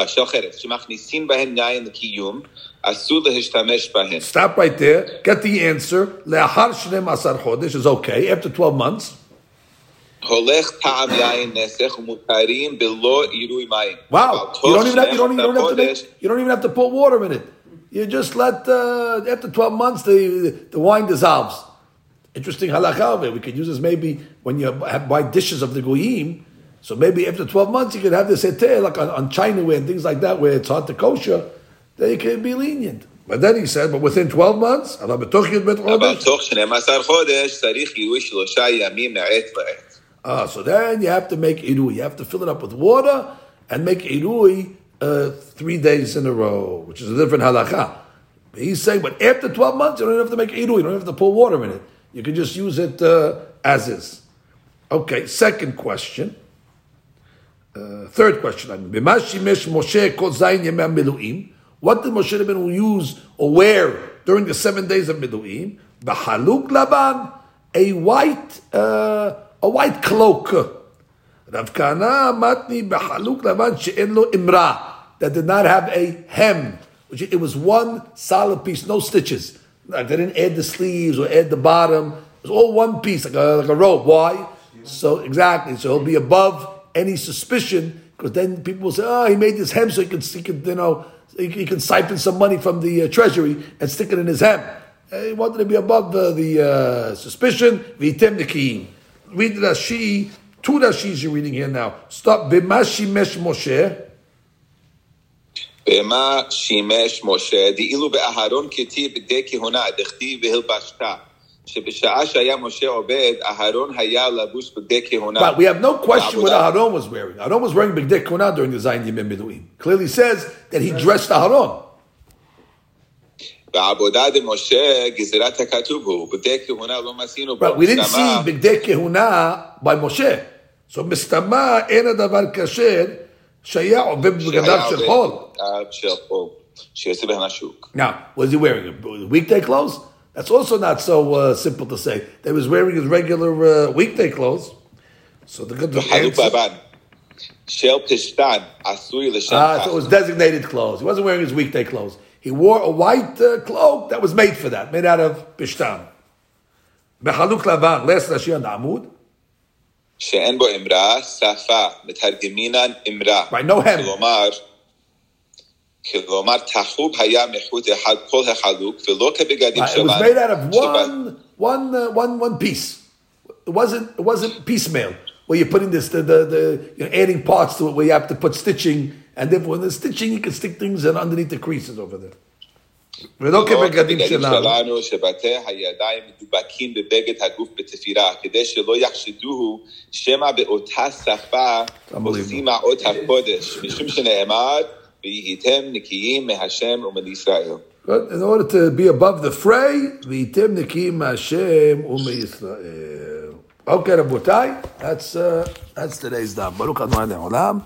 של חרס, שמכניסים בהם יין לקיום, אסור להשתמש בהם. Stop right there. Get the answer. Le'achar shnem asar chodesh is okay after twelve months. הולך טעם יין נסך ומותרים בלא עירוי מים. Wow! אבל You don't תוך even have, you don't, you don't have to 12 make, you don't even have to put water in it. You just let uh, after twelve months the the wine dissolves. Interesting halakha of it. We could use this maybe when you have, buy dishes of the goyim. So maybe after twelve months you could have this heter like on, on Chinaware and things like that where it's hard to kosher. Then you can be lenient. But then he said, but within twelve months, "Allah b'toch yud bet אבל chodesh." תוך 12 חודש צריך עירוי שלושה ימים מעת לעת. Ah, so then you have to make irui. You have to fill it up with water and make irui uh, three days in a row, which is a different halakha. But he's saying, but after 12 months, you don't have to make irui. You don't have to pour water in it. You can just use it uh, as is. Okay, second question. Uh, third question. What did Moshe Rabbeinu use or wear during the seven days of miluim? B'haluk laban, a white, uh, a white cloak. Matni laban she'en lo imra that did not have a hem. Which it was one solid piece, no stitches. They didn't add the sleeves or add the bottom. It was all one piece, like a, like a robe. Why? So exactly. So he'll be above any suspicion, because then people will say, "Oh, he made this hem so he could, he you know, he, he can siphon some money from the uh, treasury and stick it in his hem." Uh, he wanted to be above the, the uh, suspicion. Vitem nikiyin. Read the Rashi, two Rashis you're reading here now. Stop. Bema shimesh Moshe. Bema shimesh Moshe. Di'ilu be'aharon ketib dekihona dechti v'hilbashta. But we have no question what Aharon was wearing. Aharon was wearing Bigdek Kehuna during the Zayin Yimim Miluim. Clearly says that he dressed Aharon. But we didn't see Bigdek Kehuna by Moshe. So Mistama Ena Davar Kasher Shaya Obib Gadav Shechol. Now, was he wearing a weekday clothes? That's also not so uh, simple to say. They was wearing his regular uh, weekday clothes. So the good Shel Tishtad Asui L'Shem ah, it was designated clothes. He wasn't wearing his weekday clothes. He wore a white uh, cloak that was made for that, made out of bishtan. Mechaluk Lavan, last Rashi on Amud. She'en bo imra, safa, mitargiminan imra. Right, no hem. כלומר, כלומר, תחוב היה מחוט אחד כל החלוק, ולא כבגדים Right, it was made out of one, one, uh, one, one piece. It wasn't, it wasn't piecemeal where you're putting this, the, the, the you're adding parts to it where you have to put stitching, and then when the stitching you can stick things in underneath the creases over there. ולא כבגדים שלנו. שלנו, שבתי הידיים מדובקים בבגד הגוף בתפירה, כדי שלא יחשדוהו שמא באותה שפה עושים מעות הקודש, משום שנאמר, but in order to be above the fray, v'yitem nikiyim meHashem umen Yisrael. Okay, Rabotai, that's, uh, that's today's daf. Baruch Adonai Olam.